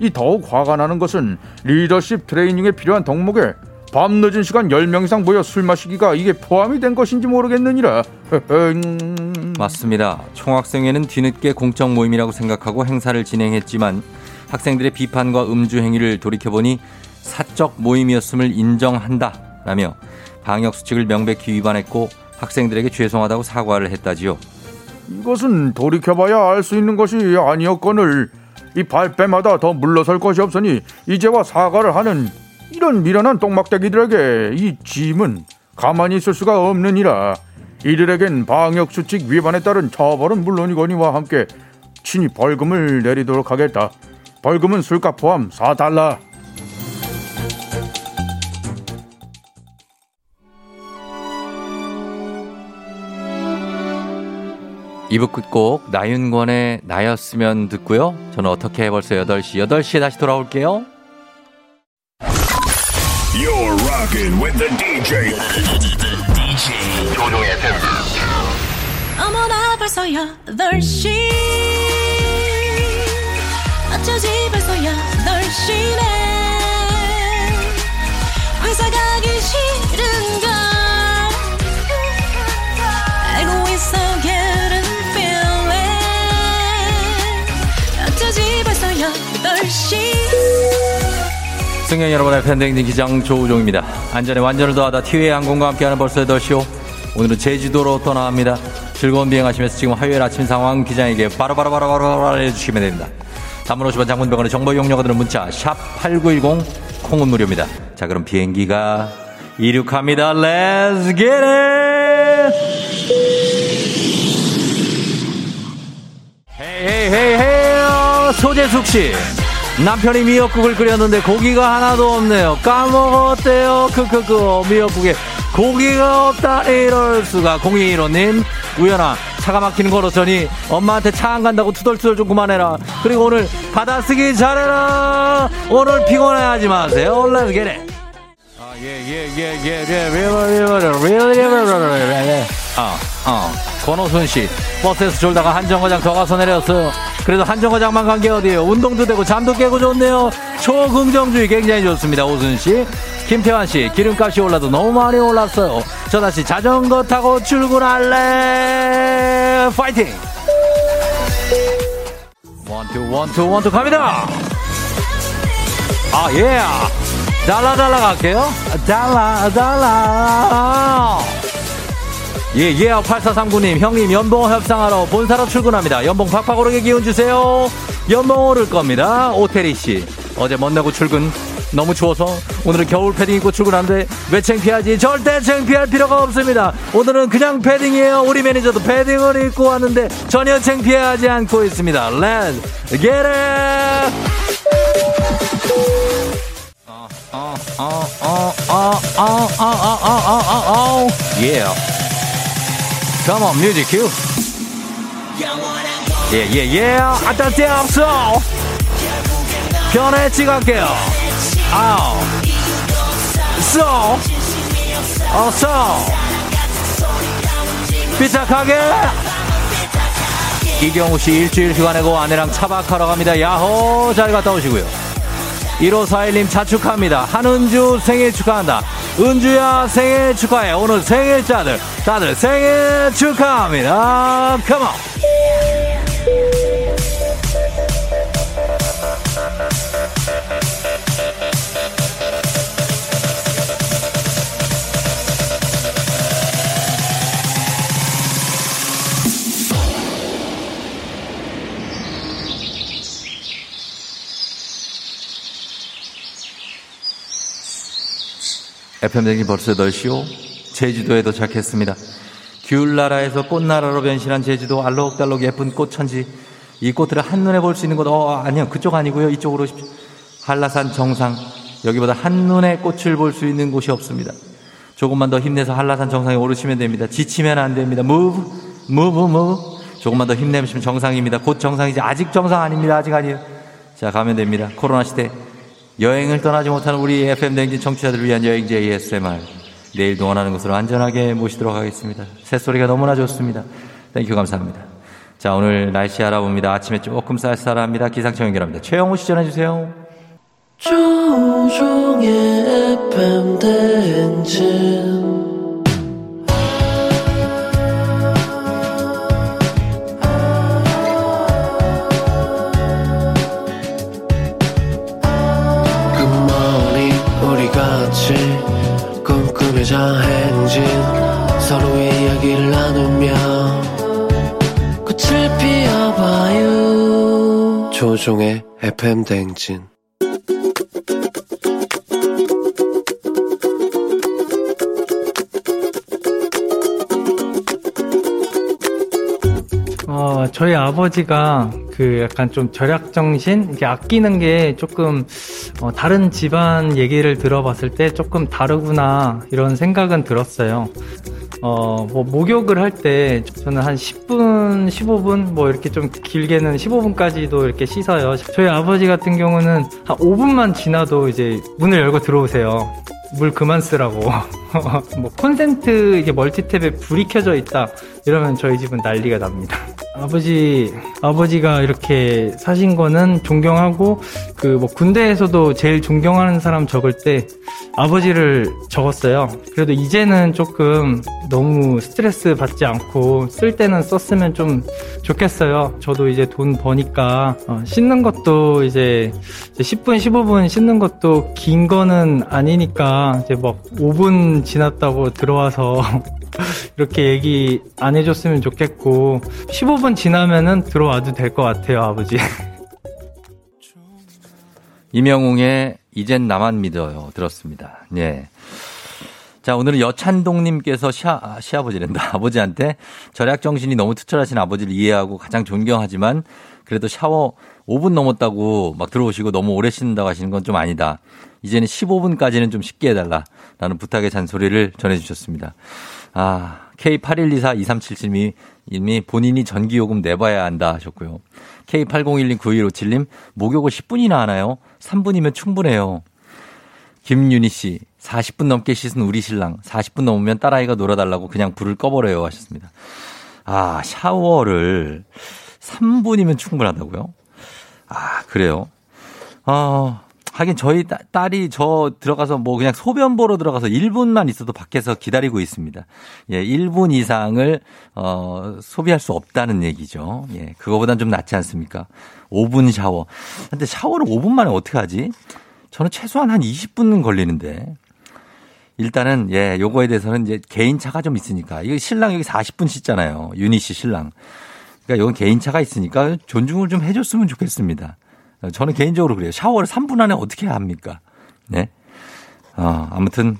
이 더욱 화가 나는 것은 리더십 트레이닝에 필요한 덕목에 밤늦은 시간 10명 이상 모여 술 마시기가 이게 포함이 된 것인지 모르겠느니라 음. 맞습니다. 총학생회는 뒤늦게 공적 모임이라고 생각하고 행사를 진행했지만 학생들의 비판과 음주 행위를 돌이켜보니 사적 모임이었음을 인정한다 라며 방역 수칙을 명백히 위반했고 학생들에게 죄송하다고 사과를 했다지요. 이것은 돌이켜봐야 알 수 있는 것이 아니었거늘 이 발뺌마다 더 물러설 것이 없으니 이제와 사과를 하는 이런 미련한 똥막대기들에게 이 짐은 가만히 있을 수가 없느니라 이들에겐 방역수칙 위반에 따른 처벌은 물론이거니와 함께 친히 벌금을 내리도록 하겠다 벌금은 술값 포함 4달러 이부 끝곡 나윤권의 나였으면 듣고요. 저는 어떻게 해 벌써 8시, 8시에 다시 돌아올게요. You're rocking with the DJ. DJ 조종의 어머나 벌써 8시 어쩌지 벌써 8시네 회사 가기 싫은 걸 알고 있어 getting feeling 어쩌지 벌써 8시 승객 여러분의 팬데믹 기장 조우종입니다. 안전에 완전을 더하다 티웨이 항공과 함께하는 벌써 8시오. 오늘은 제주도로 떠나갑니다. 즐거운 비행하시면서 지금 화요일 아침 상황 기장에게 바로바로바로바로 알려주시면 됩니다. 단문 50원 장문병원의 정보 이용료가 드는 문자 샵8910 콩은 무료입니다. 자 그럼 비행기가 이륙합니다. Let's get it! 헤이 헤이 헤이 소재숙 씨 남편이 미역국을 끓였는데 고기가 하나도 없네요. 까먹었대요. 크크크 미역국에 고기가 없다 이럴 수가 0215님 우연아 차가 막히는 걸었더니 엄마한테 차 안 간다고 투덜투덜 좀 그만해라. 그리고 오늘 받아쓰기 잘해라. 오늘 피곤해하지 마세요. It. 아, 예, 예, 예, 예, 예, really, really, really, really. 어, 어. 권호순 씨, 버스에서 졸다가 한정거장 더 가서 내렸어요. 그래도 한정거장만 간 게 어디예요? 운동도 되고 잠도 깨고 좋네요. 초긍정주의 굉장히 좋습니다. 오순 씨. 김태환 씨, 기름값이 올라도 너무 많이 올랐어요. 저 다시 자전거 타고 출근할래. 파이팅! one two, one two, one two 갑니다! 아, 예! 달라, 달라 갈게요. 달라, 달라. 예, 예, 8439님, 형님, 연봉 협상하러 본사로 출근합니다. 연봉 팍팍 오르게 기운 주세요. 연봉 오를 겁니다. 오태리 씨, 어제 못 내고 출근. 너무 추워서 오늘은 겨울 패딩 입고 출근하는데 왜 창피하지? 절대 창피할 필요가 없습니다. 오늘은 그냥 패딩이에요. 우리 매니저도 패딩을 입고 왔는데 전혀 창피하지 않고 있습니다. Let's get it! 어, 어, 어, 어, 어, 어, 어, 어, 어, 어, 어, yeah. Come on, music cue. Yeah, yeah, yeah. 아따 데 없어. 변했지 갈게요. 아우. 쏘. 어서. 삐딱하게. 이경우 씨 일주일 휴가 내고 아내랑 차박하러 갑니다. 야호. 잘 갔다 오시고요. 1541님 자축합니다. 한은주 생일 축하한다. 은주야 생일 축하해. 오늘 생일자들 다들 생일 축하합니다. 컴온. FM댕이 벌써 8시오. 제주도에 도착했습니다. 귤나라에서 꽃나라로 변신한 제주도 알록달록 예쁜 꽃천지. 이 꽃들을 한눈에 볼 수 있는 곳, 어, 아니요. 그쪽 아니고요. 이쪽으로 오십시오. 한라산 정상. 여기보다 한눈에 꽃을 볼 수 있는 곳이 없습니다. 조금만 더 힘내서 한라산 정상에 오르시면 됩니다. 지치면 안 됩니다. move, move, move. 조금만 더 힘내시면 정상입니다. 곧 정상이지. 아직 정상 아닙니다. 아직 아니에요. 자, 가면 됩니다. 코로나 시대. 여행을 떠나지 못하는 우리 FM 대행진 청취자들을 위한 여행지 ASMR. 내일도 원하는 곳으로 안전하게 모시도록 하겠습니다. 새소리가 너무나 좋습니다. thank you 감사합니다. 자, 오늘 날씨 알아봅니다. 아침에 조금 쌀쌀합니다. 기상청 연결합니다. 최영호 씨 전해주세요. 조우종의 FM 대행진 꿈꾸며자 행진 서로의 이야기를 나누며 꽃을 피워봐요. 조종의 FM 대행진. 어, 저희 아버지가 그 약간 좀 절약 정신, 이렇게 아끼는 게 조금 어, 다른 집안 얘기를 들어봤을 때 조금 다르구나 이런 생각은 들었어요. 어, 뭐 목욕을 할 때 저는 한 10분, 15분 뭐 이렇게 좀 길게는 15분까지도 이렇게 씻어요. 저희 아버지 같은 경우는 한 5분만 지나도 이제 문을 열고 들어오세요. 물 그만 쓰라고. 뭐 콘센트 이게 멀티탭에 불이 켜져 있다 이러면 저희 집은 난리가 납니다. 아버지 아버지가 이렇게 사신 거는 존경하고 그 뭐 군대에서도 제일 존경하는 사람 적을 때 아버지를 적었어요. 그래도 이제는 조금 너무 스트레스 받지 않고 쓸 때는 썼으면 좀 좋겠어요. 저도 이제 돈 버니까 어, 씻는 것도 이제 이제 10분 15분 씻는 것도 긴 거는 아니니까 이제 막 5분 지났다고 들어와서 이렇게 얘기 안 해줬으면 좋겠고 15분 지나면은 들어와도 될 것 같아요 아버지. 이명웅의 이젠 나만 믿어요. 들었습니다. 예. 자, 오늘은 여찬동님께서 시아, 아, 시아버지랜다. 아버지한테 절약 정신이 너무 투철하신 아버지를 이해하고 가장 존경하지만 그래도 샤워 5분 넘었다고 막 들어오시고 너무 오래 씻는다고 하시는 건 좀 아니다. 이제는 15분까지는 좀 쉽게 해달라. 라는 부탁의 잔소리를 전해주셨습니다. 아, K81242377님이 이미 본인이 전기요금 내봐야 한다 하셨고요. K80129157님, 목욕을 10분이나 하나요? 3분이면 충분해요. 김윤희 씨, 40분 넘게 씻은 우리 신랑, 40분 넘으면 딸아이가 놀아달라고 그냥 불을 꺼버려요 하셨습니다. 아, 샤워를 3분이면 충분하다고요? 아, 그래요? 어, 하긴 저희 따- 딸이 저 들어가서 뭐 그냥 소변 보러 들어가서 1분만 있어도 밖에서 기다리고 있습니다. 예, 1분 이상을 어 소비할 수 없다는 얘기죠. 예, 그거보단 좀 낫지 않습니까? 5분 샤워. 근데 샤워를 5분 만에 어떻게 하지? 저는 최소한 한 20분 걸리는데. 일단은 예, 요거에 대해서는 이제 개인차가 좀 있으니까. 이거 신랑 여기 40분 씻잖아요. 유니 씨 신랑. 그러니까 이건 개인차가 있으니까 존중을 좀 해줬으면 좋겠습니다. 저는 개인적으로 그래요. 샤워를 3분 안에 어떻게 합니까? 네. 어, 아무튼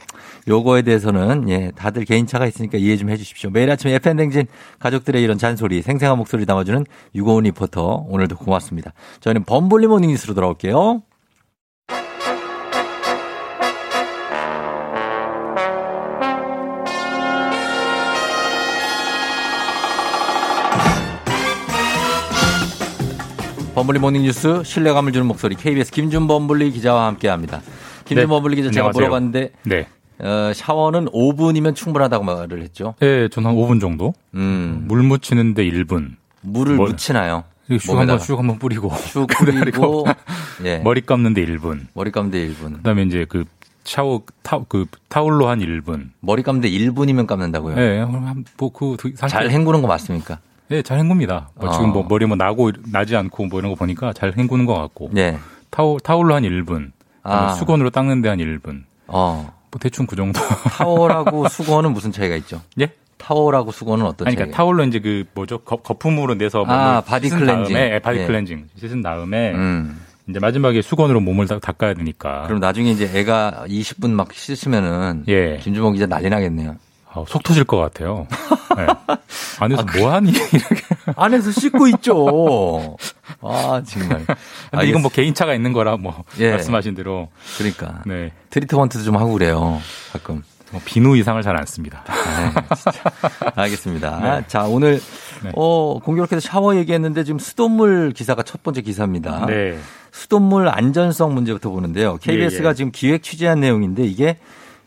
요거에 대해서는 예, 다들 개인차가 있으니까 이해 좀 해 주십시오. 매일 아침 FM 대행진 가족들의 이런 잔소리, 생생한 목소리 담아주는 유고은 리포터 오늘도 고맙습니다. 저희는 범블리 morning 뉴스로 돌아올게요. 범블리 morning 뉴스 신뢰감을 주는 목소리 KBS 김준 범블리 기자와 함께합니다. 김준 네, 범블리 기자 제가 안녕하세요. 물어봤는데 네. 어, 샤워는 5분이면 충분하다고 말을 했죠. 네, 저는 한 5분 정도. 음. 물 묻히는데 1분. 물을 뭘- 묻히나요? 슉 한번 슉 한번 뿌리고. 슉 뿌리고 예. 머리 감는데 1분. 머리 감는데 1분. 그다음에 이제 그 샤워 타, 그 타월로 한 1분. 머리 감는데 1분이면 감는다고요? 네, 뭐그 잘 헹구는 거 맞습니까? 네, 잘 헹굽니다. 뭐 어. 지금 뭐 머리 뭐 나고 나지 않고 뭐 이런 거 보니까 잘 헹구는 것 같고. 네. 타월 타월로 한 1분. 아. 수건으로 닦는데 한 1분. 어. 뭐 대충 그 정도. 타월하고 수건은 무슨 차이가 있죠? 예? 타월하고 수건은 어떤 아니, 그러니까 타월로 이제 그 뭐죠 거, 거품으로 내서 아, 몸을 body cleansing. 다음에, 예, body 예. 클렌징 씻은 다음에 음. 이제 마지막에 수건으로 몸을 다- 닦아야 되니까. 그럼 나중에 이제 애가 20분 막 씻으면은 예. 김준범 기자 난리 나겠네요. 아, 속 터질 것 같아요. 네. 안에서 뭐 하니? 이렇게. 안에서 씻고 있죠. 아, 정말. 근데 이건 뭐 개인차가 있는 거라 뭐 예. 말씀하신 대로. 그러니까. 네. 트리트먼트도 좀 하고 그래요. 가끔. 뭐 비누 이상을 잘 안 씁니다. 네, 진짜. 알겠습니다. 네. 자, 오늘 네. 어, 공교롭게도 샤워 얘기했는데 지금 수돗물 기사가 첫 번째 기사입니다. 네. 수돗물 안전성 문제부터 보는데요. KBS가 예, 예. 지금 기획 취재한 내용인데 이게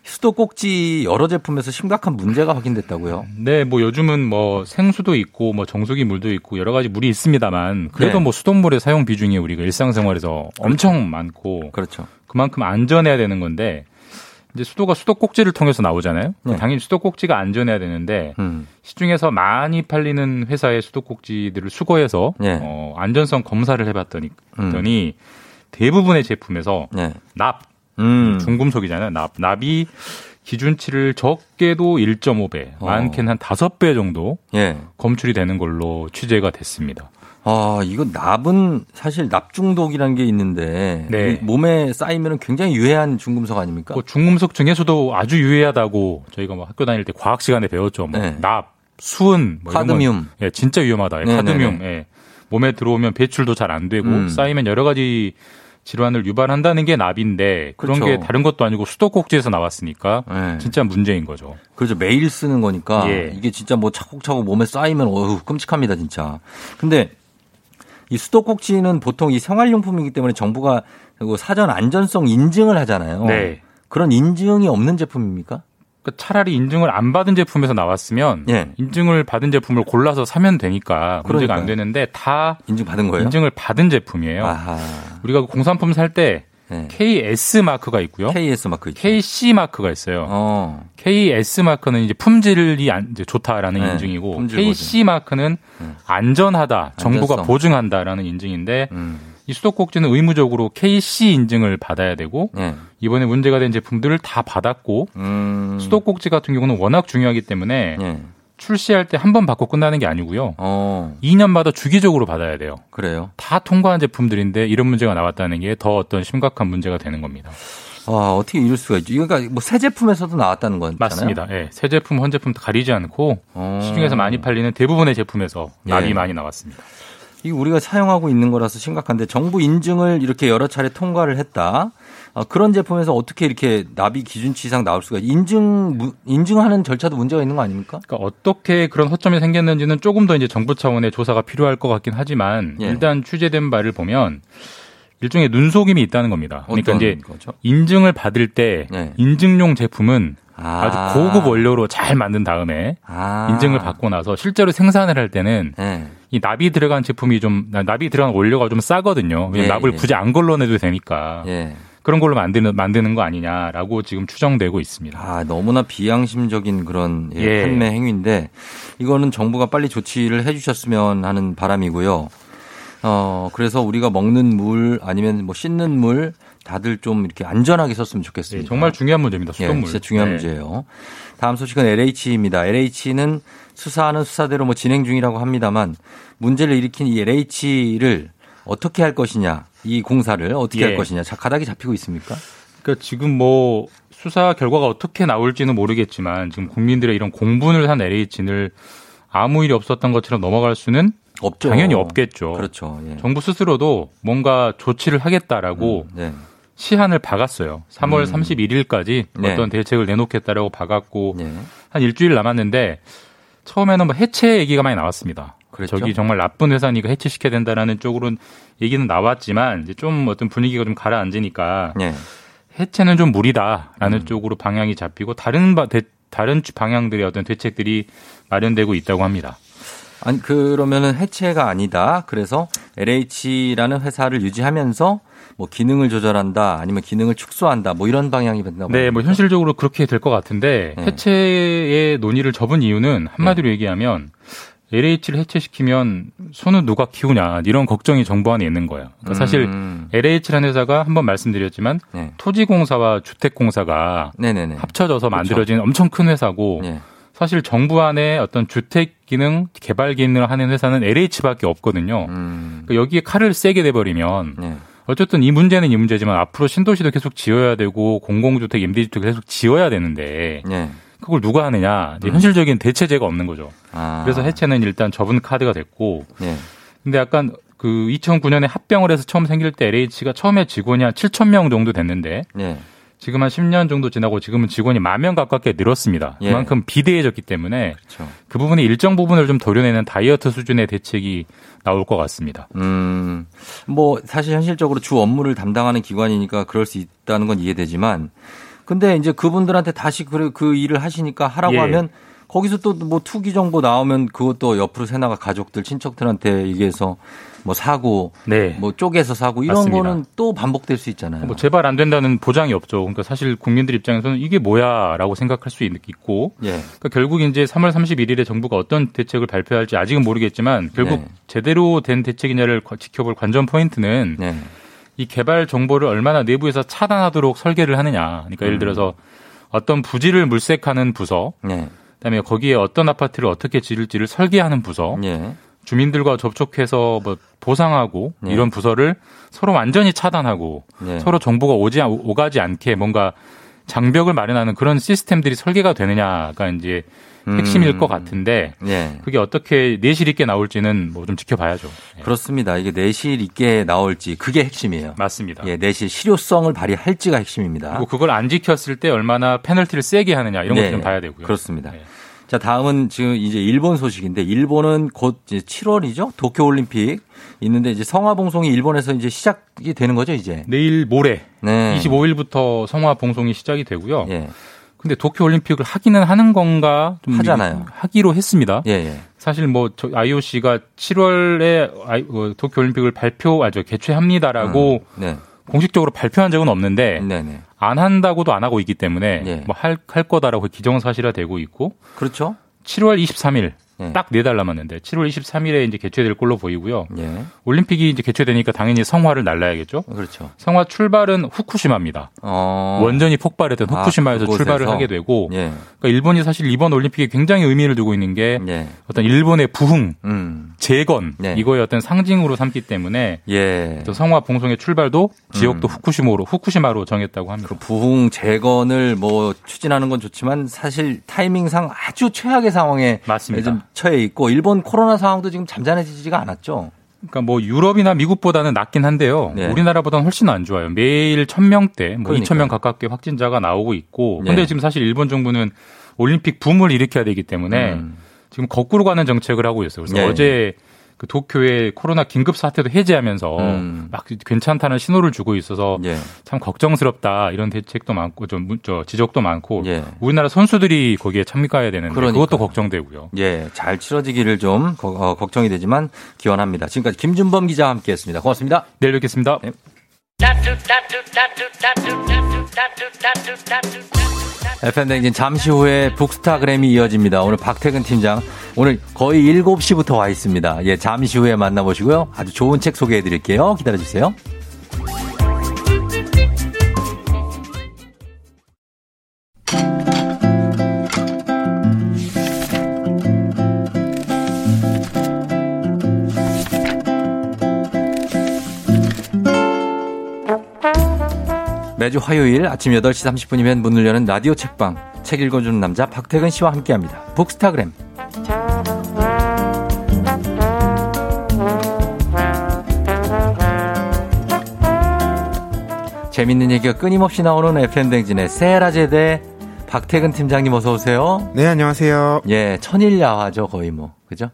수도 꼭지 여러 제품에서 심각한 문제가 확인됐다고요. 네, 뭐 요즘은 뭐 생수도 있고 뭐 정수기 물도 있고 여러 가지 물이 있습니다만 그래도 네. 뭐 수돗물의 사용 비중이 우리가 일상생활에서 엄청 많고 그렇죠. 그만큼 안전해야 되는 건데 이제 수도가 수도 꼭지를 통해서 나오잖아요. 네. 당연히 수도 꼭지가 안전해야 되는데 음. 시중에서 많이 팔리는 회사의 수도 꼭지들을 수거해서 네. 어, 안전성 검사를 해봤더니 음. 대부분의 제품에서 네. 납 음. 중금속이잖아요. 납 납이 기준치를 적게도 1.5배, 어. 많게는 한 5배 정도 예. 검출이 되는 걸로 취재가 됐습니다. 아, 이거 납은 사실 납 중독이라는 게 있는데 네. 이 몸에 쌓이면 굉장히 유해한 중금속 아닙니까? 그 중금속 중에서도 아주 유해하다고 저희가 뭐 학교 다닐 때 과학 시간에 배웠죠. 뭐 네. 납, 수은, 뭐 카드뮴. 예, 진짜 위험하다. 예, 네, 카드뮴. 네, 예. 몸에 들어오면 배출도 잘 안 되고 음. 쌓이면 여러 가지 질환을 유발한다는 게 납인데 그런 그렇죠. 게 다른 것도 아니고 수도꼭지에서 나왔으니까 네. 진짜 문제인 거죠. 그렇죠. 매일 쓰는 거니까 예. 이게 진짜 뭐 차곡차곡 몸에 쌓이면 어휴 끔찍합니다 진짜. 근데 이 수도꼭지는 보통 이 생활용품이기 때문에 정부가 그 사전 안전성 인증을 하잖아요. 네. 그런 인증이 없는 제품입니까? 그러니까 차라리 인증을 안 받은 제품에서 나왔으면 예. 인증을 받은 제품을 골라서 사면 되니까 문제가 안 그러니까요. 되는데 다 인증 받은 거예요? 인증을 받은 제품이에요. 아하. 우리가 그 공산품 살때 네. KS 마크가 있고요. KS 마크 있죠. KC 마크가 있어요. 어. KS 마크는 이제 품질이 안- 이제 좋다라는 네, 인증이고 KC 마크는 안전하다, 정부가 안전성. 보증한다라는 인증인데 음. 이 수도꼭지는 의무적으로 KC 인증을 받아야 되고 네. 이번에 문제가 된 제품들을 다 받았고 음. 수도꼭지 같은 경우는 워낙 중요하기 때문에 예. 출시할 때 한 번 받고 끝나는 게 아니고요. 어. 2년마다 주기적으로 받아야 돼요. 그래요. 다 통과한 제품들인데 이런 문제가 나왔다는 게 더 어떤 심각한 문제가 되는 겁니다. 아, 어떻게 이럴 수가 있죠? 이거 그러니까 뭐 새 제품에서도 나왔다는 거잖아요. 맞습니다. 예. 새 제품, 헌 제품 가리지 않고 어. 시중에서 많이 팔리는 대부분의 제품에서 납이 예. 많이 나왔습니다. 이 우리가 사용하고 있는 거라서 심각한데 정부 인증을 이렇게 여러 차례 통과를 했다. 아, 그런 제품에서 어떻게 이렇게 나비 기준치 이상 나올 수가 인증 무- 인증하는 절차도 문제가 있는 거 아닙니까? 그러니까 어떻게 그런 허점이 생겼는지는 조금 더 이제 정부 차원의 조사가 필요할 것 같긴 하지만 예. 일단 취재된 바를 보면 일종의 눈속임이 있다는 겁니다. 그러니까 이제 거죠? 인증을 받을 때 네. 인증용 제품은 아. 아. 주 고급 원료로 잘 만든 다음에 아. 인증을 받고 나서 실제로 생산을 할 때는 네. 이 납이 들어간 제품이 좀 납이 들어간 원료가 좀 싸거든요. 예, 납을 예. 굳이 안 걸러내도 되니까 예. 그런 걸로 만드는 만드는 거 아니냐라고 지금 추정되고 있습니다. 아, 너무나 비양심적인 그런 예, 예. 판매 행위인데 이거는 정부가 빨리 조치를 해 주셨으면 하는 바람이고요. 어, 그래서 우리가 먹는 물 아니면 뭐 씻는 물 다들 좀 이렇게 안전하게 썼으면 좋겠습니다. 예, 정말 중요한 문제입니다. 예, 수돗물. 진짜 중요한 네. 문제예요. 다음 소식은 LH입니다. LH는 수사하는 수사대로 뭐 진행 중이라고 합니다만 문제를 일으킨 이 LH를 어떻게 할 것이냐, 이 공사를 어떻게 예. 할 것이냐, 자, 가닥이 잡히고 있습니까? 그러니까 지금 뭐 수사 결과가 어떻게 나올지는 모르겠지만 지금 국민들의 이런 공분을 한 LH를 아무 일이 없었던 것처럼 넘어갈 수는 없죠. 당연히 없겠죠. 그렇죠. 예. 정부 스스로도 뭔가 조치를 하겠다라고 네. 시한을 박았어요. 3월 음. 31일까지 네. 어떤 대책을 내놓겠다라고 박았고 네. 한 일주일 남았는데 처음에는 뭐 해체 얘기가 많이 나왔습니다. 그랬죠? 저기 정말 나쁜 회사니까 해체시켜야 된다라는 쪽으로는 얘기는 나왔지만 이제 좀 어떤 분위기가 좀 가라앉으니까 네. 해체는 좀 무리다라는 음. 쪽으로 방향이 잡히고 다른 바- 대- 다른 방향들의 어떤 대책들이 마련되고 있다고 합니다. 아니 그러면은 해체가 아니다. 그래서 LH라는 회사를 유지하면서 뭐 기능을 조절한다, 아니면 기능을 축소한다, 뭐 이런 방향이 된다고. 네, 뭐 현실적으로 그렇게 될 것 같은데 네. 해체의 논의를 접은 이유는 한마디로 얘기하면 LH를 해체시키면 손은 누가 키우냐 이런 걱정이 정부 안에 있는 거예요. 그러니까 사실 음. LH라는 회사가 한번 말씀드렸지만 네. 토지공사와 주택공사가 네네네. 합쳐져서 그렇죠. 만들어진 엄청 큰 회사고 네. 사실 정부 안에 어떤 주택 기능, 개발 기능을 하는 회사는 LH밖에 없거든요. 음. 그러니까 여기에 칼을 세게 내버리면 네. 어쨌든 이 문제는 이 문제지만 앞으로 신도시도 계속 지어야 되고 공공주택, 임대주택 계속 지어야 되는데 예. 그걸 누가 하느냐 이제 현실적인 대체제가 없는 거죠. 그래서 해체는 일단 접은 카드가 됐고 예. 근데 약간 그 2009년에 합병을 해서 처음 생길 때 LH가 처음에 직원이 한 7천 명 정도 됐는데 예. 지금 한 10년 정도 지나고 지금은 직원이 만 명 가깝게 늘었습니다. 예. 그만큼 비대해졌기 때문에 그렇죠. 그 부분의 일정 부분을 좀 도려내는 다이어트 수준의 대책이 나올 것 같습니다. 음, 뭐 사실 현실적으로 주 업무를 담당하는 기관이니까 그럴 수 있다는 건 이해되지만 근데 이제 그분들한테 다시 그, 그 일을 하시니까 하라고 예. 하면 거기서 또 뭐 투기 정보 나오면 그것도 옆으로 새나가 가족들 친척들한테 얘기해서 뭐 사고 뭐 쪼개서 사고 이런 네. 맞습니다. 거는 또 반복될 수 있잖아요. 뭐 제발 안 된다는 보장이 없죠. 그러니까 사실 국민들 입장에서는 이게 뭐야라고 생각할 수 있- 있고 예. 그러니까 결국 이제 3월 31일에 정부가 어떤 대책을 발표할지 아직은 모르겠지만 결국 네. 제대로 된 대책이냐를 거- 지켜볼 관전 포인트는 네. 이 개발 정보를 얼마나 내부에서 차단하도록 설계를 하느냐. 그러니까 예를 음. 들어서 어떤 부지를 물색하는 부서, 네. 그다음에 거기에 어떤 아파트를 어떻게 지을지를 설계하는 부서, 예. 주민들과 접촉해서 뭐 보상하고 네. 이런 부서를 서로 완전히 차단하고 네. 서로 정보가 오지 않- 오가지 않게 뭔가 장벽을 마련하는 그런 시스템들이 설계가 되느냐가 이제 핵심일 음. 것 같은데 예. 그게 어떻게 내실 있게 나올지는 뭐 좀 지켜봐야죠. 그렇습니다. 이게 내실 있게 나올지 그게 핵심이에요. 맞습니다. 예, 내실 실효성을 발휘할지가 핵심입니다. 그리고 그걸 안 지켰을 때 얼마나 페널티를 세게 하느냐 이런 네, 것도 좀 봐야 되고요. 그렇습니다. 자, 다음은 지금 이제 일본 소식인데 일본은 곧 이제 7월이죠? 도쿄 올림픽 있는데 이제 성화 봉송이 일본에서 이제 시작이 되는 거죠, 이제. 내일 모레 네. 25일부터 성화 봉송이 시작이 되고요. 예. 근데 도쿄 올림픽을 하기는 하는 건가 좀 하잖아요. 하기로 했습니다. 예, 예. 사실 뭐 저- IOC가 7월에 어, 도쿄 올림픽을 발표 아저 개최합니다라고 네. 공식적으로 발표한 적은 없는데 네네. 안 한다고도 안 하고 있기 때문에 예. 뭐할 할 거다라고 기정사실화되고 있고 그렇죠. 7월 23일 예. 딱 네 달 남았는데 7월 23일에 이제 개최될 걸로 보이고요. 예. 올림픽이 이제 개최되니까 당연히 성화를 날라야겠죠. 그렇죠. 성화 출발은 후쿠시마입니다. 어. 원전이 폭발했던 아, 후쿠시마에서 그곳에서? 출발을 하게 되고 예. 그러니까 일본이 사실 이번 올림픽에 굉장히 의미를 두고 있는 게 예. 어떤 일본의 부흥, 음. 재건 네. 이거의 어떤 상징으로 삼기 때문에 예. 또 성화 봉송의 출발도 지역도 후쿠시마로 후쿠시마로 정했다고 합니다. 그 부흥 재건을 뭐 추진하는 건 좋지만 사실 타이밍상 아주 최악의 상황에 맞습니다. 좀 처해 있고 일본 코로나 상황도 지금 잠잠해지지가 않았죠. 그러니까 뭐 유럽이나 미국보다는 낫긴 한데요. 네. 우리나라보다는 훨씬 안 좋아요. 매일 1000명대, 뭐 그러니까요. 2000명 가깝게 확진자가 나오고 있고. 네. 근데 지금 사실 일본 정부는 올림픽 붐을 일으켜야 되기 때문에 음. 지금 거꾸로 가는 정책을 하고 있어요. 그래서 네. 어제 그 도쿄의 코로나 긴급 사태도 해제하면서 음. 막 괜찮다는 신호를 주고 있어서 예. 참 걱정스럽다 이런 대책도 많고 좀 저 지적도 많고 예. 우리나라 선수들이 거기에 참가해야 되는데 그러니까요. 그것도 걱정되고요. 예, 잘 치러지기를 좀 거- 어, 걱정이 되지만 기원합니다. 지금까지 김준범 기자와 함께했습니다. 고맙습니다. 내일 뵙겠습니다. 네. FM 댕진 잠시 후에 북스타그램이 이어집니다. 오늘 박태근 팀장 오늘 거의 7시부터 와 있습니다. 예, 잠시 후에 만나보시고요. 아주 좋은 책 소개해 드릴게요. 기다려 주세요. 매주 화요일 아침 8시 30분이면 문을 여는 라디오 책방 책 읽어주는 남자 박태근 씨와 함께합니다. 북스타그램 재밌는 얘기가 끊임없이 나오는 FM댕진의 세라제대 박태근 팀장님 어서 오세요. 네, 안녕하세요. 예, 천일 야화죠 거의 뭐 그죠?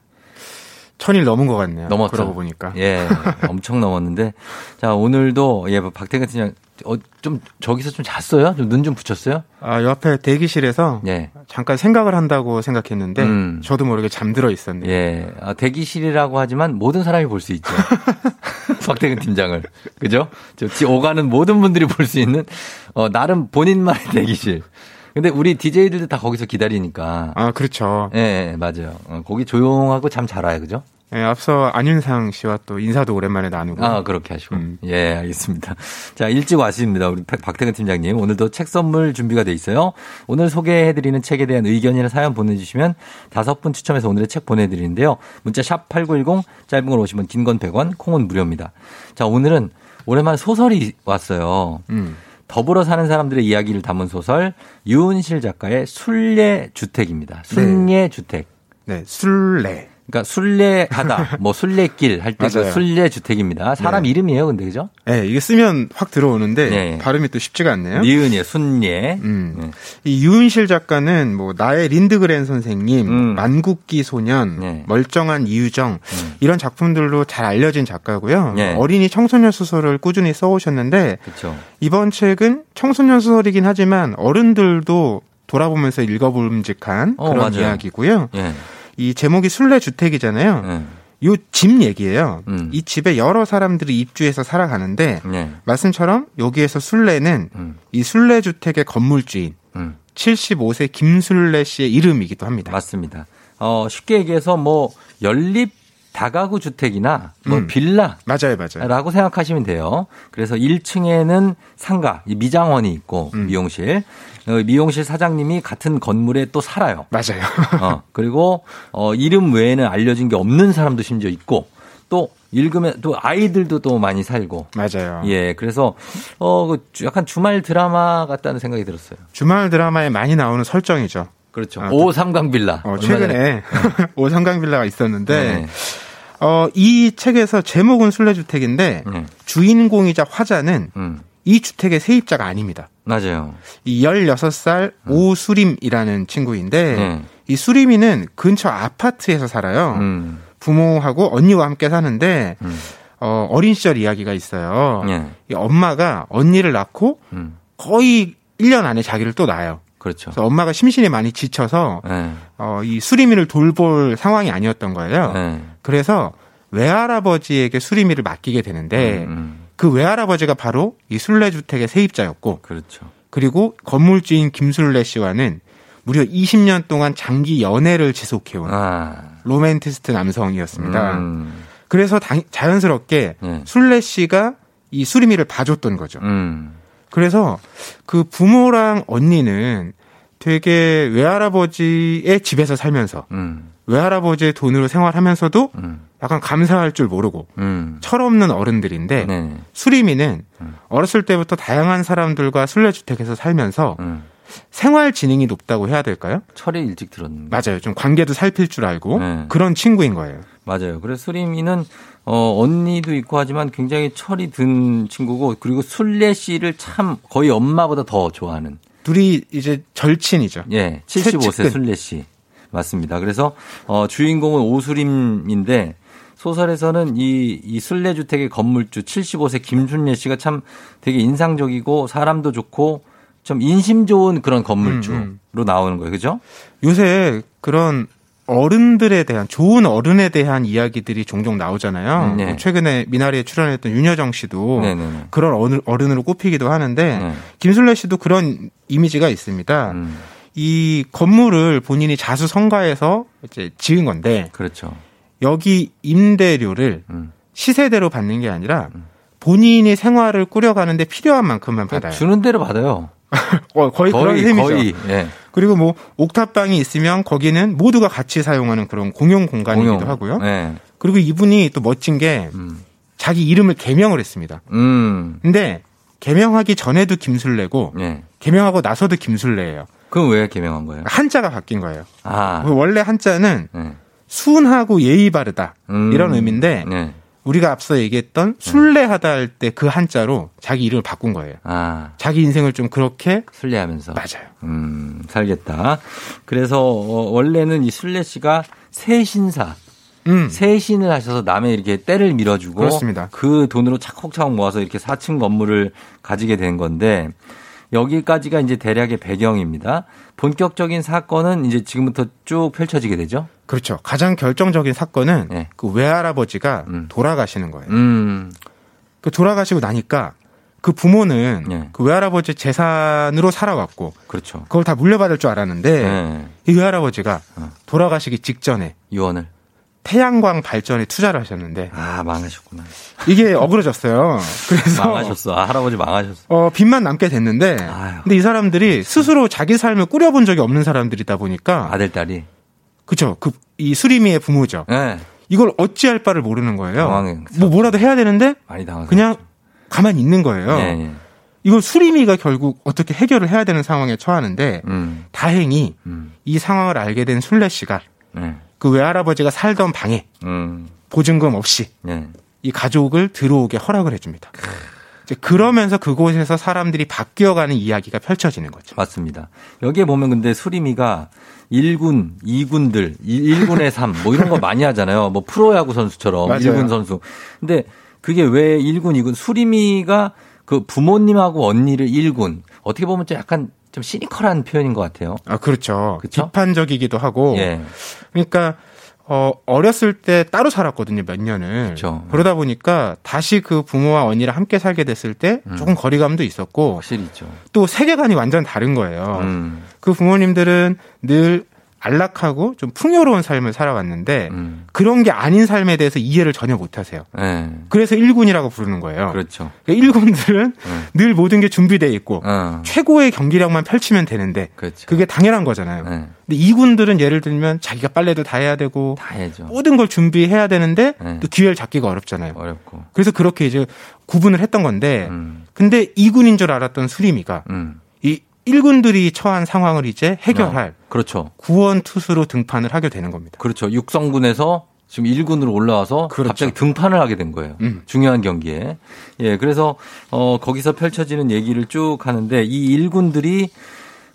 천일 넘은 것 같네요. 넘었죠. 그러고 보니까. 예, 엄청 넘었는데 자 오늘도 예 박태근 팀장 어, 좀 저기서 좀 잤어요? 좀 눈 좀 붙였어요? 아, 옆에 대기실에서 예. 잠깐 생각을 한다고 생각했는데 음. 저도 모르게 잠들어 있었네요. 예, 아, 대기실이라고 하지만 모든 사람이 볼 수 있죠. 박태근 팀장을. 그죠? 저 지- 오가는 모든 분들이 볼 수 있는, 어, 나름 본인만의 대기실. 근데 우리 DJ들도 다 거기서 기다리니까. 아, 그렇죠. 예, 예, 맞아요. 어, 거기 조용하고 잠 잘 와요. 그죠? 예, 앞서 안윤상 씨와 또 인사도 오랜만에 나누고. 아, 그렇게 하시고. 음. 예, 알겠습니다. 자, 일찍 왔습니다. 우리 박- 박태근 팀장님. 오늘도 책 선물 준비가 돼 있어요. 오늘 소개해드리는 책에 대한 의견이나 사연 보내주시면 다섯 분 추첨해서 오늘의 책 보내드리는데요. 문자 샵 8910, 짧은 걸 오시면 긴 건 100원, 콩은 무료입니다. 자, 오늘은 오랜만에 소설이 왔어요. 음. 더불어 사는 사람들의 이야기를 담은 소설 유은실 작가의 순례 주택입니다. 순례 주택. 네, 순례. 그러니까 순례하다, 뭐 순례길 할 때그 맞아요. 순례 주택입니다. 사람 네. 이름이에요, 근데 그죠? 네, 이게 쓰면 확 들어오는데 네. 발음이 또 쉽지가 않네요. 니은이에요, 순례. 음. 네. 이 유은실 작가는 뭐 나의 린드그렌 선생님, 음. 만국기 소년, 네. 멀쩡한 이유정 이런 작품들로 잘 알려진 작가고요. 네. 어린이 청소년 소설을 꾸준히 써오셨는데 그렇죠. 이번 책은 청소년 소설이긴 하지만 어른들도 돌아보면서 읽어볼음직한 어, 그런 맞아요. 이야기고요. 예. 이 제목이 순례 주택이잖아요. 네. 요집 얘기예요. 음. 이 집에 여러 사람들이 입주해서 살아가는데 네. 말씀처럼 여기에서 순례는 음. 이 순례 주택의 건물주인 음. 75세 김순례 씨의 이름이기도 합니다. 맞습니다. 어, 쉽게 얘기해서 뭐 연립 다가구 주택이나 뭐 음. 빌라 맞아요, 맞아요. 라고 생각하시면 돼요. 그래서 1층에는 상가, 이 미장원이 있고 음. 미용실. 어, 미용실 사장님이 같은 건물에 또 살아요. 맞아요. 어, 그리고 어, 이름 외에는 알려진 게 없는 사람도 심지어 있고 또 읽으면 또 아이들도 또 많이 살고. 맞아요. 예, 그래서 어, 그 주- 약간 주말 드라마 같다는 생각이 들었어요. 주말 드라마에 많이 나오는 설정이죠. 그렇죠. 아, 오 삼강 빌라. 어. 최근에 오삼강 빌라가 있었는데 네. 어, 이 책에서 제목은 순례주택인데 네. 주인공이자 화자는 음, 이 주택의 세입자가 아닙니다. 맞아요. 이 16살 오수림이라는 친구인데 네. 이 수림이는 근처 아파트에서 살아요. 음, 부모하고 언니와 함께 사는데 음. 어, 어린 시절 이야기가 있어요. 예. 이 엄마가 언니를 낳고 음, 거의 1년 안에 자기를 또 낳아요. 그렇죠. 그래서 엄마가 심신이 많이 지쳐서 예. 어, 이 수리미를 돌볼 상황이 아니었던 거예요. 예. 그래서 외할아버지에게 수리미를 맡기게 되는데 음, 음, 그 외할아버지가 바로 이 순례주택의 세입자였고 그렇죠. 그리고 건물주인 김순례 씨와는 무려 20년 동안 장기 연애를 지속해온 아, 로맨티스트 남성이었습니다. 음, 그래서 당- 자연스럽게 예. 순례 씨가 이 수리미를 봐줬던 거죠. 음, 그래서 그 부모랑 언니는 되게 외할아버지의 집에서 살면서 음, 외할아버지의 돈으로 생활하면서도 음, 약간 감사할 줄 모르고 음. 철없는 어른들인데 네. 수리미는 음. 어렸을 때부터 다양한 사람들과 순례주택에서 살면서 음. 생활 지능이 높다고 해야 될까요? 철이 일찍 들었는데. 맞아요. 좀 관계도 살필 줄 알고 네. 그런 친구인 거예요. 맞아요. 그래서 수림이는 어 언니도 있고 하지만 굉장히 철이 든 친구고 그리고 술래 씨를 참 거의 엄마보다 더 좋아하는 둘이 이제 절친이죠. 예 75세 최측근. 술래 씨 맞습니다. 그래서 어 주인공은 오수림인데 소설에서는 이, 이 순례주택의 건물주 75세 김순례 씨가 참 되게 인상적이고 사람도 좋고 좀 인심 좋은 그런 건물주로 음, 나오는 거예요. 그죠? 요새 그런 어른들에 대한 좋은 어른에 대한 이야기들이 종종 나오잖아요. 음, 네. 뭐 최근에 미나리에 출연했던 윤여정 씨도 네네네. 그런 어른, 어른으로 꼽히기도 하는데 네. 김순례 씨도 그런 이미지가 있습니다. 음, 이 건물을 본인이 자수 성가해서 이제 지은 건데 그렇죠. 여기 임대료를 음. 시세대로 받는 게 아니라 본인이 생활을 꾸려가는데 필요한 만큼만 받아요. 주는 대로 받아요. 어, 거의, 그런 거의, 셈이죠. 거의. 예. 그리고 뭐 옥탑방이 있으면 거기는 모두가 같이 사용하는 그런 공용 공간이기도 공용. 하고요. 예. 그리고 이분이 또 멋진 게 음. 자기 이름을 개명을 했습니다. 음. 근데 개명하기 전에도 김술래고 예. 개명하고 나서도 김술래예요. 그럼 왜 개명한 거예요? 한자가 바뀐 거예요. 아. 원래 한자는 예. 순하고 예의 바르다 음. 이런 의미인데 네. 우리가 앞서 얘기했던 술래하다 할 때 그 한자로 자기 이름을 바꾼 거예요. 아. 자기 인생을 좀 그렇게 순례하면서. 맞아요. 음, 살겠다. 그래서 어, 원래는 이 순례 씨가 세신사, 음. 세신을 하셔서 남의 이렇게 때를 밀어주고 그렇습니다. 그 돈으로 차곡차곡 모아서 이렇게 4층 건물을 가지게 된 건데 여기까지가 이제 대략의 배경입니다. 본격적인 사건은 이제 지금부터 쭉 펼쳐지게 되죠. 그렇죠. 가장 결정적인 사건은 네. 그 외할아버지가 음. 돌아가시는 거예요. 음, 그 돌아가시고 나니까 그 부모는 네. 그 외할아버지 재산으로 살아왔고 그렇죠. 그걸 다 물려받을 줄 알았는데 네. 이 외할아버지가 어. 돌아가시기 직전에 유언을. 태양광 발전에 투자를 하셨는데 아, 망하셨구나. 이게 어그러졌어요. 그래서 망하셨어. 아, 할아버지 망하셨어. 어, 빚만 남게 됐는데 아유. 근데 이 사람들이 스스로 자기 삶을 꾸려본 적이 없는 사람들이다 보니까 아들, 딸이. 그쵸 그 이 수리미의 부모죠. 예. 이걸 어찌할 바를 모르는 거예요. 당황해. 뭐 뭐라도 해야 되는데 그냥 가만히 있는 거예요. 예. 이걸 수리미가 결국 어떻게 해결을 해야 되는 상황에 처하는데 음. 다행히 음. 이 상황을 알게 된 순례 씨가 네. 그 외할아버지가 살던 방에 음. 보증금 없이 네. 이 가족을 들어오게 허락을 해줍니다. 이제 그러면서 그곳에서 사람들이 바뀌어가는 이야기가 펼쳐지는 거죠. 맞습니다. 여기에 보면 근데 수리미가 1군, 2군들, 1군의 3, 뭐 이런 거 많이 하잖아요. 뭐 프로야구 선수처럼 맞아요. 1군 선수. 근데 그게 왜 1군, 2군? 수리미가 그 부모님하고 언니를 1군. 어떻게 보면 좀 약간 좀 시니컬한 표현인 것 같아요. 아, 그렇죠. 그쵸? 비판적이기도 하고. 예. 그러니까 어, 어렸을 때 따로 살았거든요, 몇 년을. 그쵸. 그러다 보니까 다시 그 부모와 언니랑 함께 살게 됐을 때 음. 조금 거리감도 있었고 확실히 있죠. 또 세계관이 완전 다른 거예요. 음. 그 부모님들은 늘 안락하고 좀 풍요로운 삶을 살아왔는데 음. 그런 게 아닌 삶에 대해서 이해를 전혀 못 하세요. 예. 그래서 일군이라고 부르는 거예요. 그렇죠. 일군들은 음. 늘 모든 게 준비되어 있고 어. 최고의 경기력만 펼치면 되는데 그렇죠. 그게 당연한 거잖아요. 예. 근데 이군들은 예를 들면 자기가 빨래도 다 해야 되고 다. 모든 걸 준비해야 되는데 네. 또 기회를 잡기가 어렵잖아요. 어렵고. 그래서 그렇게 이제 구분을 했던 건데 음. 근데 이군인 줄 알았던 수리미가 음. 이 1군들이 처한 상황을 이제 해결할 그렇죠. 구원 투수로 등판을 하게 되는 겁니다. 그렇죠. 육성군에서 지금 1군으로 올라와서 그렇죠. 갑자기 등판을 하게 된 거예요. 음. 중요한 경기에. 예, 그래서 어 거기서 펼쳐지는 얘기를 쭉 하는데 이 1군들이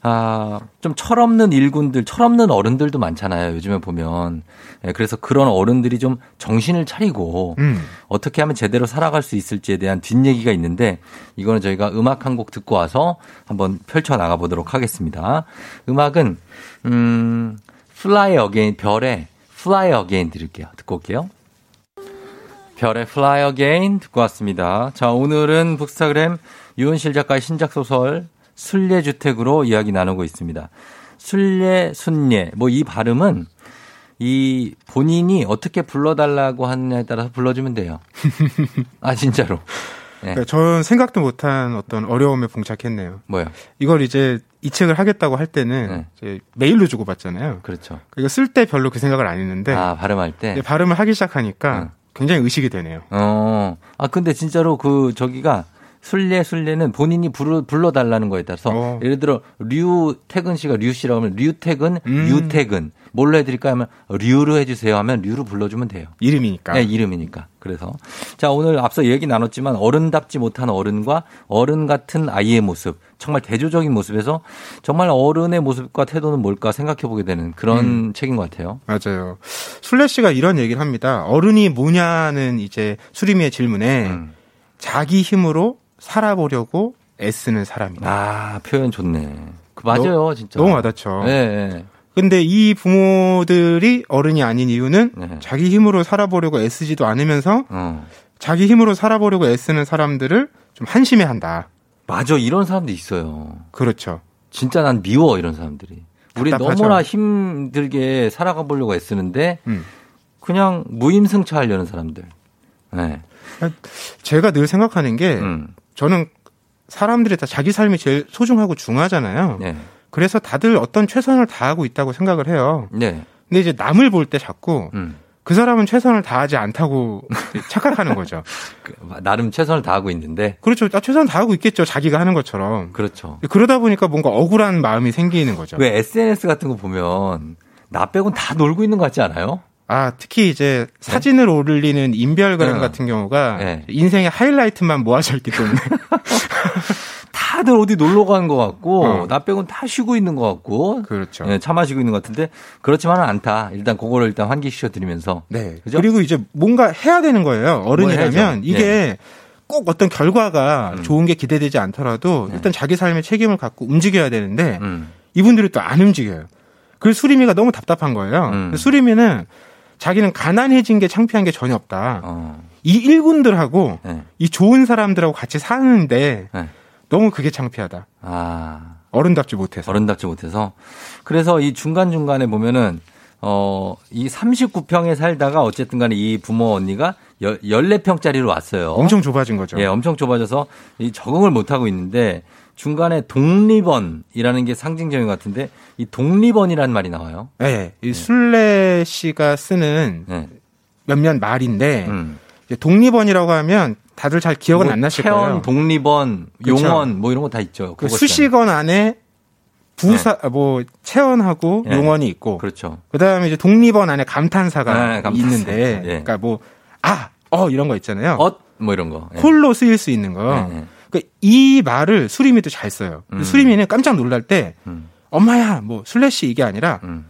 아, 좀 철없는 일군들, 철없는 어른들도 많잖아요. 요즘에 보면. 예, 그래서 그런 어른들이 좀 정신을 차리고 음. 어떻게 하면 제대로 살아갈 수 있을지에 대한 뒷얘기가 있는데 이거는 저희가 음악 한 곡 듣고 와서 한번 펼쳐 나가 보도록 하겠습니다. 음악은 음 Fly Again 별의 Fly Again 드릴게요. 듣고 올게요. 별의 Fly Again 듣고 왔습니다. 자, 오늘은 북스타그램 유은실 작가의 신작 소설 순례주택으로 이야기 나누고 있습니다. 순례, 순례. 뭐 이 발음은 이 본인이 어떻게 불러달라고 하느냐에 따라서 불러주면 돼요. 아, 진짜로. 네. 그러니까 저는 생각도 못한 어떤 어려움에 봉착했네요. 뭐요? 이걸 이제 이 책을 하겠다고 할 때는 네. 메일로 주고 받잖아요. 그렇죠. 이거 쓸때 별로 그 생각을 안 했는데 아, 발음할 때? 발음을 하기 시작하니까 응. 굉장히 의식이 되네요. 어. 아, 근데 진짜로 그, 저기가, 순례, 순례는 본인이 불러, 불러달라는 거에 따라서, 어. 예를 들어, 류태근 씨가 류 씨라고 하면, 류태근, 음. 유태근. 뭘로 해드릴까 하면, 류로 해주세요 하면, 류로 불러주면 돼요. 이름이니까. 네, 이름이니까. 그래서. 자, 오늘 앞서 얘기 나눴지만, 어른답지 못한 어른과 어른 같은 아이의 모습, 정말 대조적인 모습에서, 정말 어른의 모습과 태도는 뭘까 생각해 보게 되는 그런 음. 책인 것 같아요. 맞아요. 술래 씨가 이런 얘기를 합니다. 어른이 뭐냐는 이제 수리미의 질문에 음. 자기 힘으로 살아보려고 애쓰는 사람이다. 아, 표현 좋네. 그 맞아요, 진짜. 너무 와닿죠. 네, 네. 근데 이 부모들이 어른이 아닌 이유는 네. 자기 힘으로 살아보려고 애쓰지도 않으면서 어. 자기 힘으로 살아보려고 애쓰는 사람들을 좀 한심해 한다. 맞아, 이런 사람도 있어요. 그렇죠. 진짜 난 미워, 이런 사람들이. 우리 답답하죠. 너무나 힘들게 살아가 보려고 애쓰는데, 음. 그냥 무임승차 하려는 사람들. 네. 제가 늘 생각하는 게 음. 저는 사람들이 다 자기 삶이 제일 소중하고 중요하잖아요. 네. 그래서 다들 어떤 최선을 다하고 있다고 생각을 해요. 네. 근데 이제 남을 볼 때 자꾸 음. 그 사람은 최선을 다하지 않다고 착각하는 거죠. 그, 나름 최선을 다하고 있는데, 그렇죠. 나 최선 다하고 있겠죠. 자기가 하는 것처럼. 그렇죠. 그러다 보니까 뭔가 억울한 마음이 생기는 거죠. 왜 SNS 같은 거 보면, 나 빼곤 다 놀고 있는 것 같지 않아요? 아, 특히 이제 사진을 올리는 인별그램 네. 같은 경우가 네. 인생의 하이라이트만 모아져 있기 때문에 다들 어디 놀러 가는 것 같고, 어. 나 빼곤 다 쉬고 있는 것 같고, 그렇죠. 예, 차 마시고 있는 것 같은데, 그렇지만은 않다. 일단 그거를 일단 환기시켜 드리면서. 네. 그죠? 그리고 이제 뭔가 해야 되는 거예요. 뭐 어른이라면. 이게 꼭 어떤 결과가 음. 좋은 게 기대되지 않더라도 네. 일단 자기 삶의 책임을 갖고 움직여야 되는데 음. 이분들이 또 안 움직여요. 그 수리미가 너무 답답한 거예요. 음. 그 수리미는 자기는 가난해진 게 창피한 게 전혀 없다. 어. 이 일군들하고 네. 이 좋은 사람들하고 같이 사는데 네. 너무 그게 창피하다. 아. 어른답지 못해서. 어른답지 못해서. 그래서 이 중간중간에 보면은, 어, 이 39평에 살다가 어쨌든 간에 이 부모 언니가 14평짜리로 왔어요. 엄청 좁아진 거죠. 예, 엄청 좁아져서 이 적응을 못하고 있는데 중간에 독립원이라는 게 상징적인 것 같은데 이 독립원이라는 말이 나와요. 네, 이 술래 씨가 쓰는 네. 몇몇 말인데 음. 독립언이라고 하면 다들 잘 기억은 뭐 안 나실 체험, 거예요. 독립언, 그쵸. 용언 뭐 이런 거 다 있죠. 그 수식언 안에 부사 뭐 체언하고 네. 용언이 있고 그렇죠. 그다음에 이제 독립언 안에 감탄사가 네, 감탄사. 있는데 예. 그러니까 뭐 아, 어 이런 거 있잖아요. 엇, 뭐 이런 거. 예. 홀로 쓰일 수 있는 거. 그러니까 이 말을 수리미도 잘 써요. 음. 수리미는 깜짝 놀랄 때 음. 엄마야 뭐 슬래시 이게 아니라 음.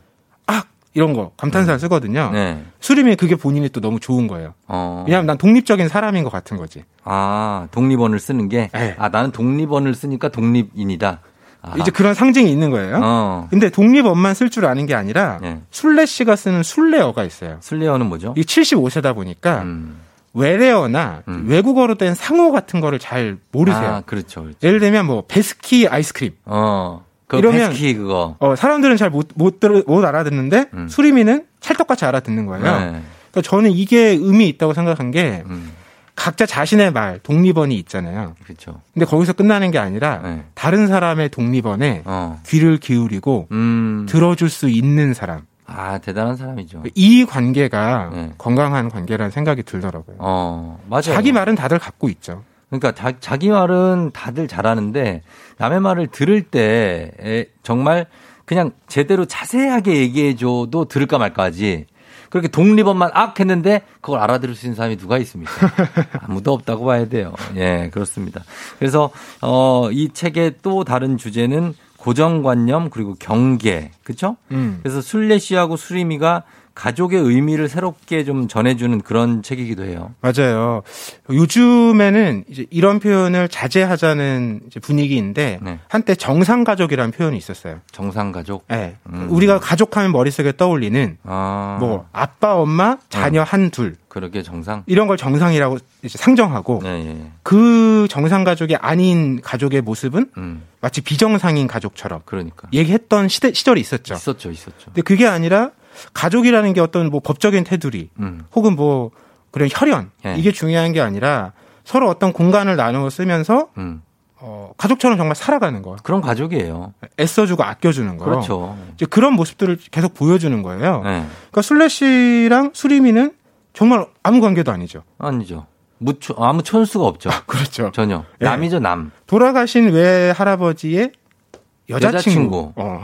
악 이런 거 감탄사를 쓰거든요. 네. 수리미 그게 본인이 또 너무 좋은 거예요. 어. 왜냐하면 난 독립적인 사람인 것 같은 거지. 아, 독립원을 쓰는 게 네. 아, 나는 독립원을 쓰니까 독립인이다. 아. 이제 그런 상징이 있는 거예요. 어. 근데 독립원만 쓸 줄 아는 게 아니라 네. 술래 씨가 쓰는 술래어가 있어요. 슬레어는 뭐죠? 이 75세다 보니까 음. 외래어나 음. 외국어로 된 상호 같은 거를 잘 모르세요. 아, 그렇죠. 그렇죠. 예를 들면 뭐 베스키 아이스크림. 어. 그 이러면- 페스키 그거. 어, 사람들은 잘 못못못 알아듣는데 음. 수리미는 찰떡같이 알아듣는 거예요. 네. 그러니까 저는 이게 의미 있다고 생각한 게 음. 각자 자신의 말 독립원이 있잖아요. 그렇죠. 근데 거기서 끝나는 게 아니라 네. 다른 사람의 독립원에 어. 귀를 기울이고 음. 들어줄 수 있는 사람. 아, 대단한 사람이죠. 이 관계가 네. 건강한 관계라는 생각이 들더라고요. 어, 맞아요. 자기 말은 다들 갖고 있죠. 그러니까 자, 자기 말은 다들 잘하는데 남의 말을 들을 때 에, 정말 그냥 제대로 자세하게 얘기해 줘도 들을까 말까 하지. 그렇게 독립원만 악 했는데 그걸 알아들을 수 있는 사람이 누가 있습니까? 아무도 없다고 봐야 돼요. 예, 그렇습니다. 그래서 어, 이 책의 또 다른 주제는 고정관념 그리고 경계. 그렇죠? 음. 그래서 술래 씨하고 수리미가 가족의 의미를 새롭게 좀 전해주는 그런 책이기도 해요. 맞아요. 요즘에는 이제 이런 표현을 자제하자는 이제 분위기인데 네. 한때 정상 가족이라는 표현이 있었어요. 정상 가족. 네. 음. 우리가 가족하면 머릿속에 떠올리는 아, 뭐 아빠, 엄마, 자녀 한둘 그러게 정상. 이런 걸 정상이라고 이제 상정하고 예, 예. 그 정상 가족이 아닌 가족의 모습은 음, 마치 비정상인 가족처럼 그러니까. 얘기했던 시대 시절이 있었죠. 있었죠, 있었죠. 근데 그게 아니라 가족이라는 게 어떤 뭐 법적인 테두리 음, 혹은 뭐 그런 혈연 예. 이게 중요한 게 아니라 서로 어떤 공간을 나누어 쓰면서 음. 어, 가족처럼 정말 살아가는 거 그런 가족이에요. 애써주고 아껴주는 거 그렇죠. 이제 그런 모습들을 계속 보여주는 거예요. 네. 그러니까 술래씨랑 수리미는 정말 아무 관계도 아니죠. 아니죠. 무초, 아무 촌수가 없죠. 그렇죠. 전혀. 예. 남이죠, 남. 돌아가신 외 할아버지의 여자친구. 여자친구. 어,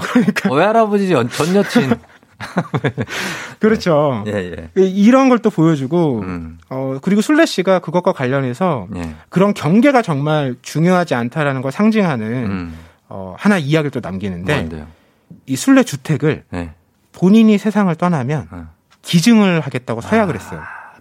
외할아버지 연- 전 여친. 그렇죠. 예, 예. 이런 걸 또 보여주고, 음, 어, 그리고 술래 씨가 그것과 관련해서 예. 그런 경계가 정말 중요하지 않다라는 걸 상징하는, 음, 어, 하나 이야기를 또 남기는데, 뭔데요? 이 술래 주택을 예. 본인이 세상을 떠나면 어. 기증을 하겠다고 서약을 했어요.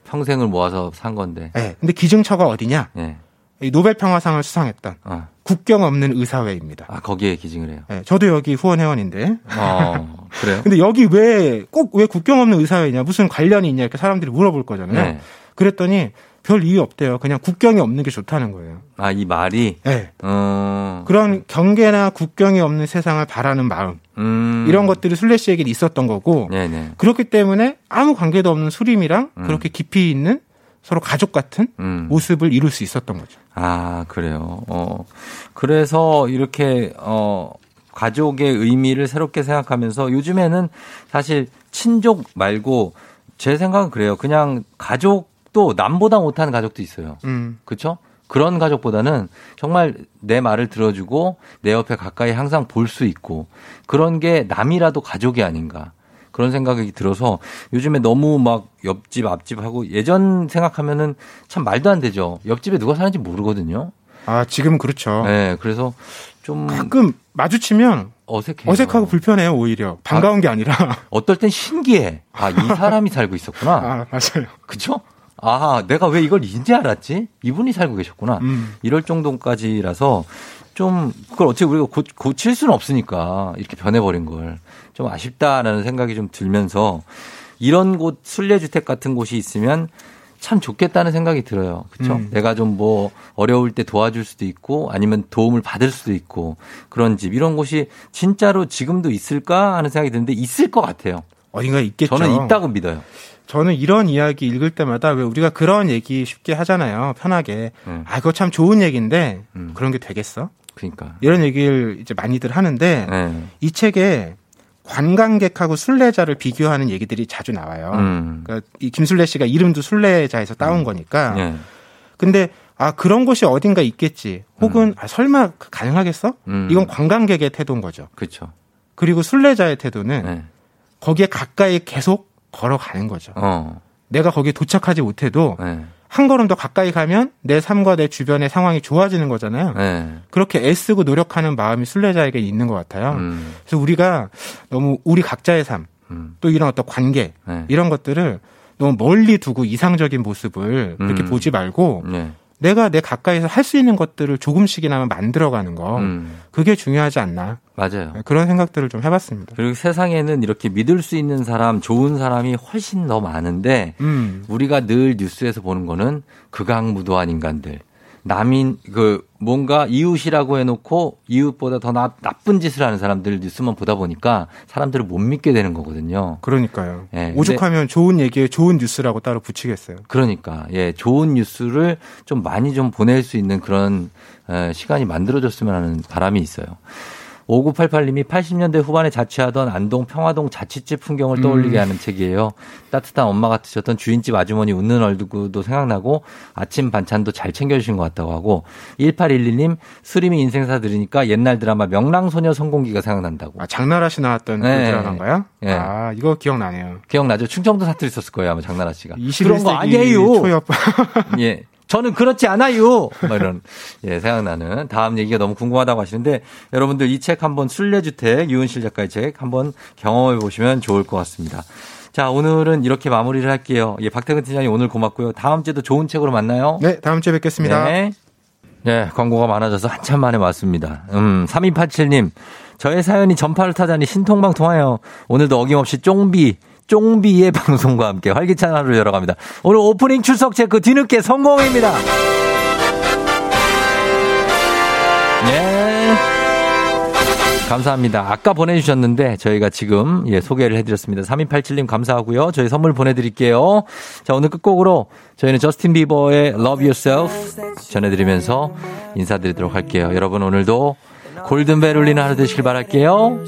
평생을 모아서 산 건데. 네. 근데 기증처가 어디냐? 예. 이 노벨 평화상을 수상했던 어. 국경 없는 의사회입니다. 아, 거기에 기증을 해요. 네, 저도 여기 후원 회원인데. 어, 그래요? 근데 여기 왜 꼭 왜 국경 없는 의사회냐? 무슨 관련이 있냐? 이렇게 사람들이 물어볼 거잖아요. 네. 그랬더니 별 이유 없대요. 그냥 국경이 없는 게 좋다는 거예요. 아, 이 말이, 네. 어, 그런 경계나 국경이 없는 세상을 바라는 마음 음. 이런 것들이 술래 씨에게 있었던 거고 네네. 그렇기 때문에 아무 관계도 없는 수림이랑 음. 그렇게 깊이 있는 서로 가족 같은 음. 모습을 이룰 수 있었던 거죠. 아, 그래요. 어. 그래서 이렇게, 어, 가족의 의미를 새롭게 생각하면서 요즘에는 사실 친족 말고 제 생각은 그래요. 그냥 가족 도 남보다 못하는 가족도 있어요. 음. 그렇죠? 그런 가족보다는 정말 내 말을 들어주고 내 옆에 가까이 항상 볼 수 있고 그런 게 남이라도 가족이 아닌가 그런 생각이 들어서 요즘에 너무 막 옆집 앞집 하고 예전 생각하면은 참 말도 안 되죠. 옆집에 누가 사는지 모르거든요. 아 지금 그렇죠. 네, 그래서 좀 가끔 마주치면 어색해요. 어색하고 불편해요 오히려 반가운 게 아니라. 어떨 땐 신기해. 아, 이 사람이 살고 있었구나. 아 맞아요. 그쵸? 아, 내가 왜 이걸 이제 알았지? 이분이 살고 계셨구나. 음. 이럴 정도까지라서 좀 그걸 어떻게 우리가 고, 고칠 수는 없으니까 이렇게 변해버린 걸 좀 아쉽다라는 생각이 좀 들면서 이런 곳 순례주택 같은 곳이 있으면 참 좋겠다는 생각이 들어요. 그렇죠? 음. 내가 좀 뭐 어려울 때 도와줄 수도 있고 아니면 도움을 받을 수도 있고 그런 집 이런 곳이 진짜로 지금도 있을까 하는 생각이 드는데 있을 것 같아요. 어딘가 있겠죠. 저는 있다고 믿어요. 저는 이런 이야기 읽을 때마다 왜 우리가 그런 얘기 쉽게 하잖아요. 편하게. 음. 아, 그거 참 좋은 얘기인데 음. 그런 게 되겠어? 그러니까. 이런 얘기를 이제 많이들 하는데 네. 이 책에 관광객하고 순례자를 비교하는 얘기들이 자주 나와요. 음. 그러니까 이 김순례 씨가 이름도 순례자에서 따온 거니까. 네. 근데 아 그런 곳이 어딘가 있겠지. 혹은 아, 설마 가능하겠어? 음. 이건 관광객의 태도인 거죠. 그렇죠. 그리고 순례자의 태도는 네. 거기에 가까이 계속 걸어가는 거죠. 어. 내가 거기에 도착하지 못해도 네. 한 걸음 더 가까이 가면 내 삶과 내 주변의 상황이 좋아지는 거잖아요. 네. 그렇게 애쓰고 노력하는 마음이 순례자에게 있는 것 같아요. 음. 그래서 우리가 너무 우리 각자의 삶, 음. 또 이런 어떤 관계, 네. 이런 것들을 너무 멀리 두고 이상적인 모습을 그렇게 음. 보지 말고 네. 내가 내 가까이서 할 수 있는 것들을 조금씩이나마 만들어가는 거, 음. 그게 중요하지 않나. 맞아요. 그런 생각들을 좀 해봤습니다. 그리고 세상에는 이렇게 믿을 수 있는 사람, 좋은 사람이 훨씬 더 많은데 음. 우리가 늘 뉴스에서 보는 거는 극악무도한 인간들. 남인 그 뭔가 이웃이라고 해놓고 이웃보다 더 나, 나쁜 짓을 하는 사람들 뉴스만 보다 보니까 사람들을 못 믿게 되는 거거든요. 그러니까요. 예, 오죽하면 좋은 얘기에 좋은 뉴스라고 따로 붙이겠어요. 그러니까 예 좋은 뉴스를 좀 많이 좀 보낼 수 있는 그런 에, 시간이 만들어졌으면 하는 바람이 있어요. 5988님이 80년대 후반에 자취하던 안동 평화동 자취집 풍경을 떠올리게 음. 하는 책이에요. 따뜻한 엄마 같으셨던 주인집 아주머니 웃는 얼굴도 생각나고 아침 반찬도 잘 챙겨주신 것 같다고 하고 1811님 수림이 인생사 들으니까 옛날 드라마 명랑소녀 성공기가 생각난다고. 아, 장나라 씨 나왔던 그 네. 드라마인가요? 네. 아, 이거 기억나네요. 기억나죠? 충청도 사투리 있었을 거예요 아마 장나라 씨가. 21세기 그런 거 아니에요. 초엽. 예. 저는 그렇지 않아요. 뭐 이런 예 생각나는 다음 얘기가 너무 궁금하다고 하시는데 여러분들 이 책 한번 순례주택 유은실 작가의 책 한번 경험해 보시면 좋을 것 같습니다. 자 오늘은 이렇게 마무리를 할게요. 예 박태근 팀장님 오늘 고맙고요. 다음 주에도 좋은 책으로 만나요. 네, 다음 주에 뵙겠습니다. 네. 네, 광고가 많아져서 한참 만에 왔습니다. 음, 3287님. 저의 사연이 전파를 타자니 신통방 통하여 오늘도 어김없이 쫑비, 쫑비의 방송과 함께 활기찬 하루를 열어갑니다. 오늘 오프닝 출석 체크 뒤늦게 성공입니다. 네. 감사합니다. 아까 보내주셨는데 저희가 지금 예, 소개를 해드렸습니다. 3287님 감사하고요. 저희 선물 보내드릴게요. 자, 오늘 끝곡으로 저희는 저스틴 비버의 Love Yourself 전해드리면서 인사드리도록 할게요. 여러분 오늘도 골든벨 울리는 하루 되시길 바랄게요.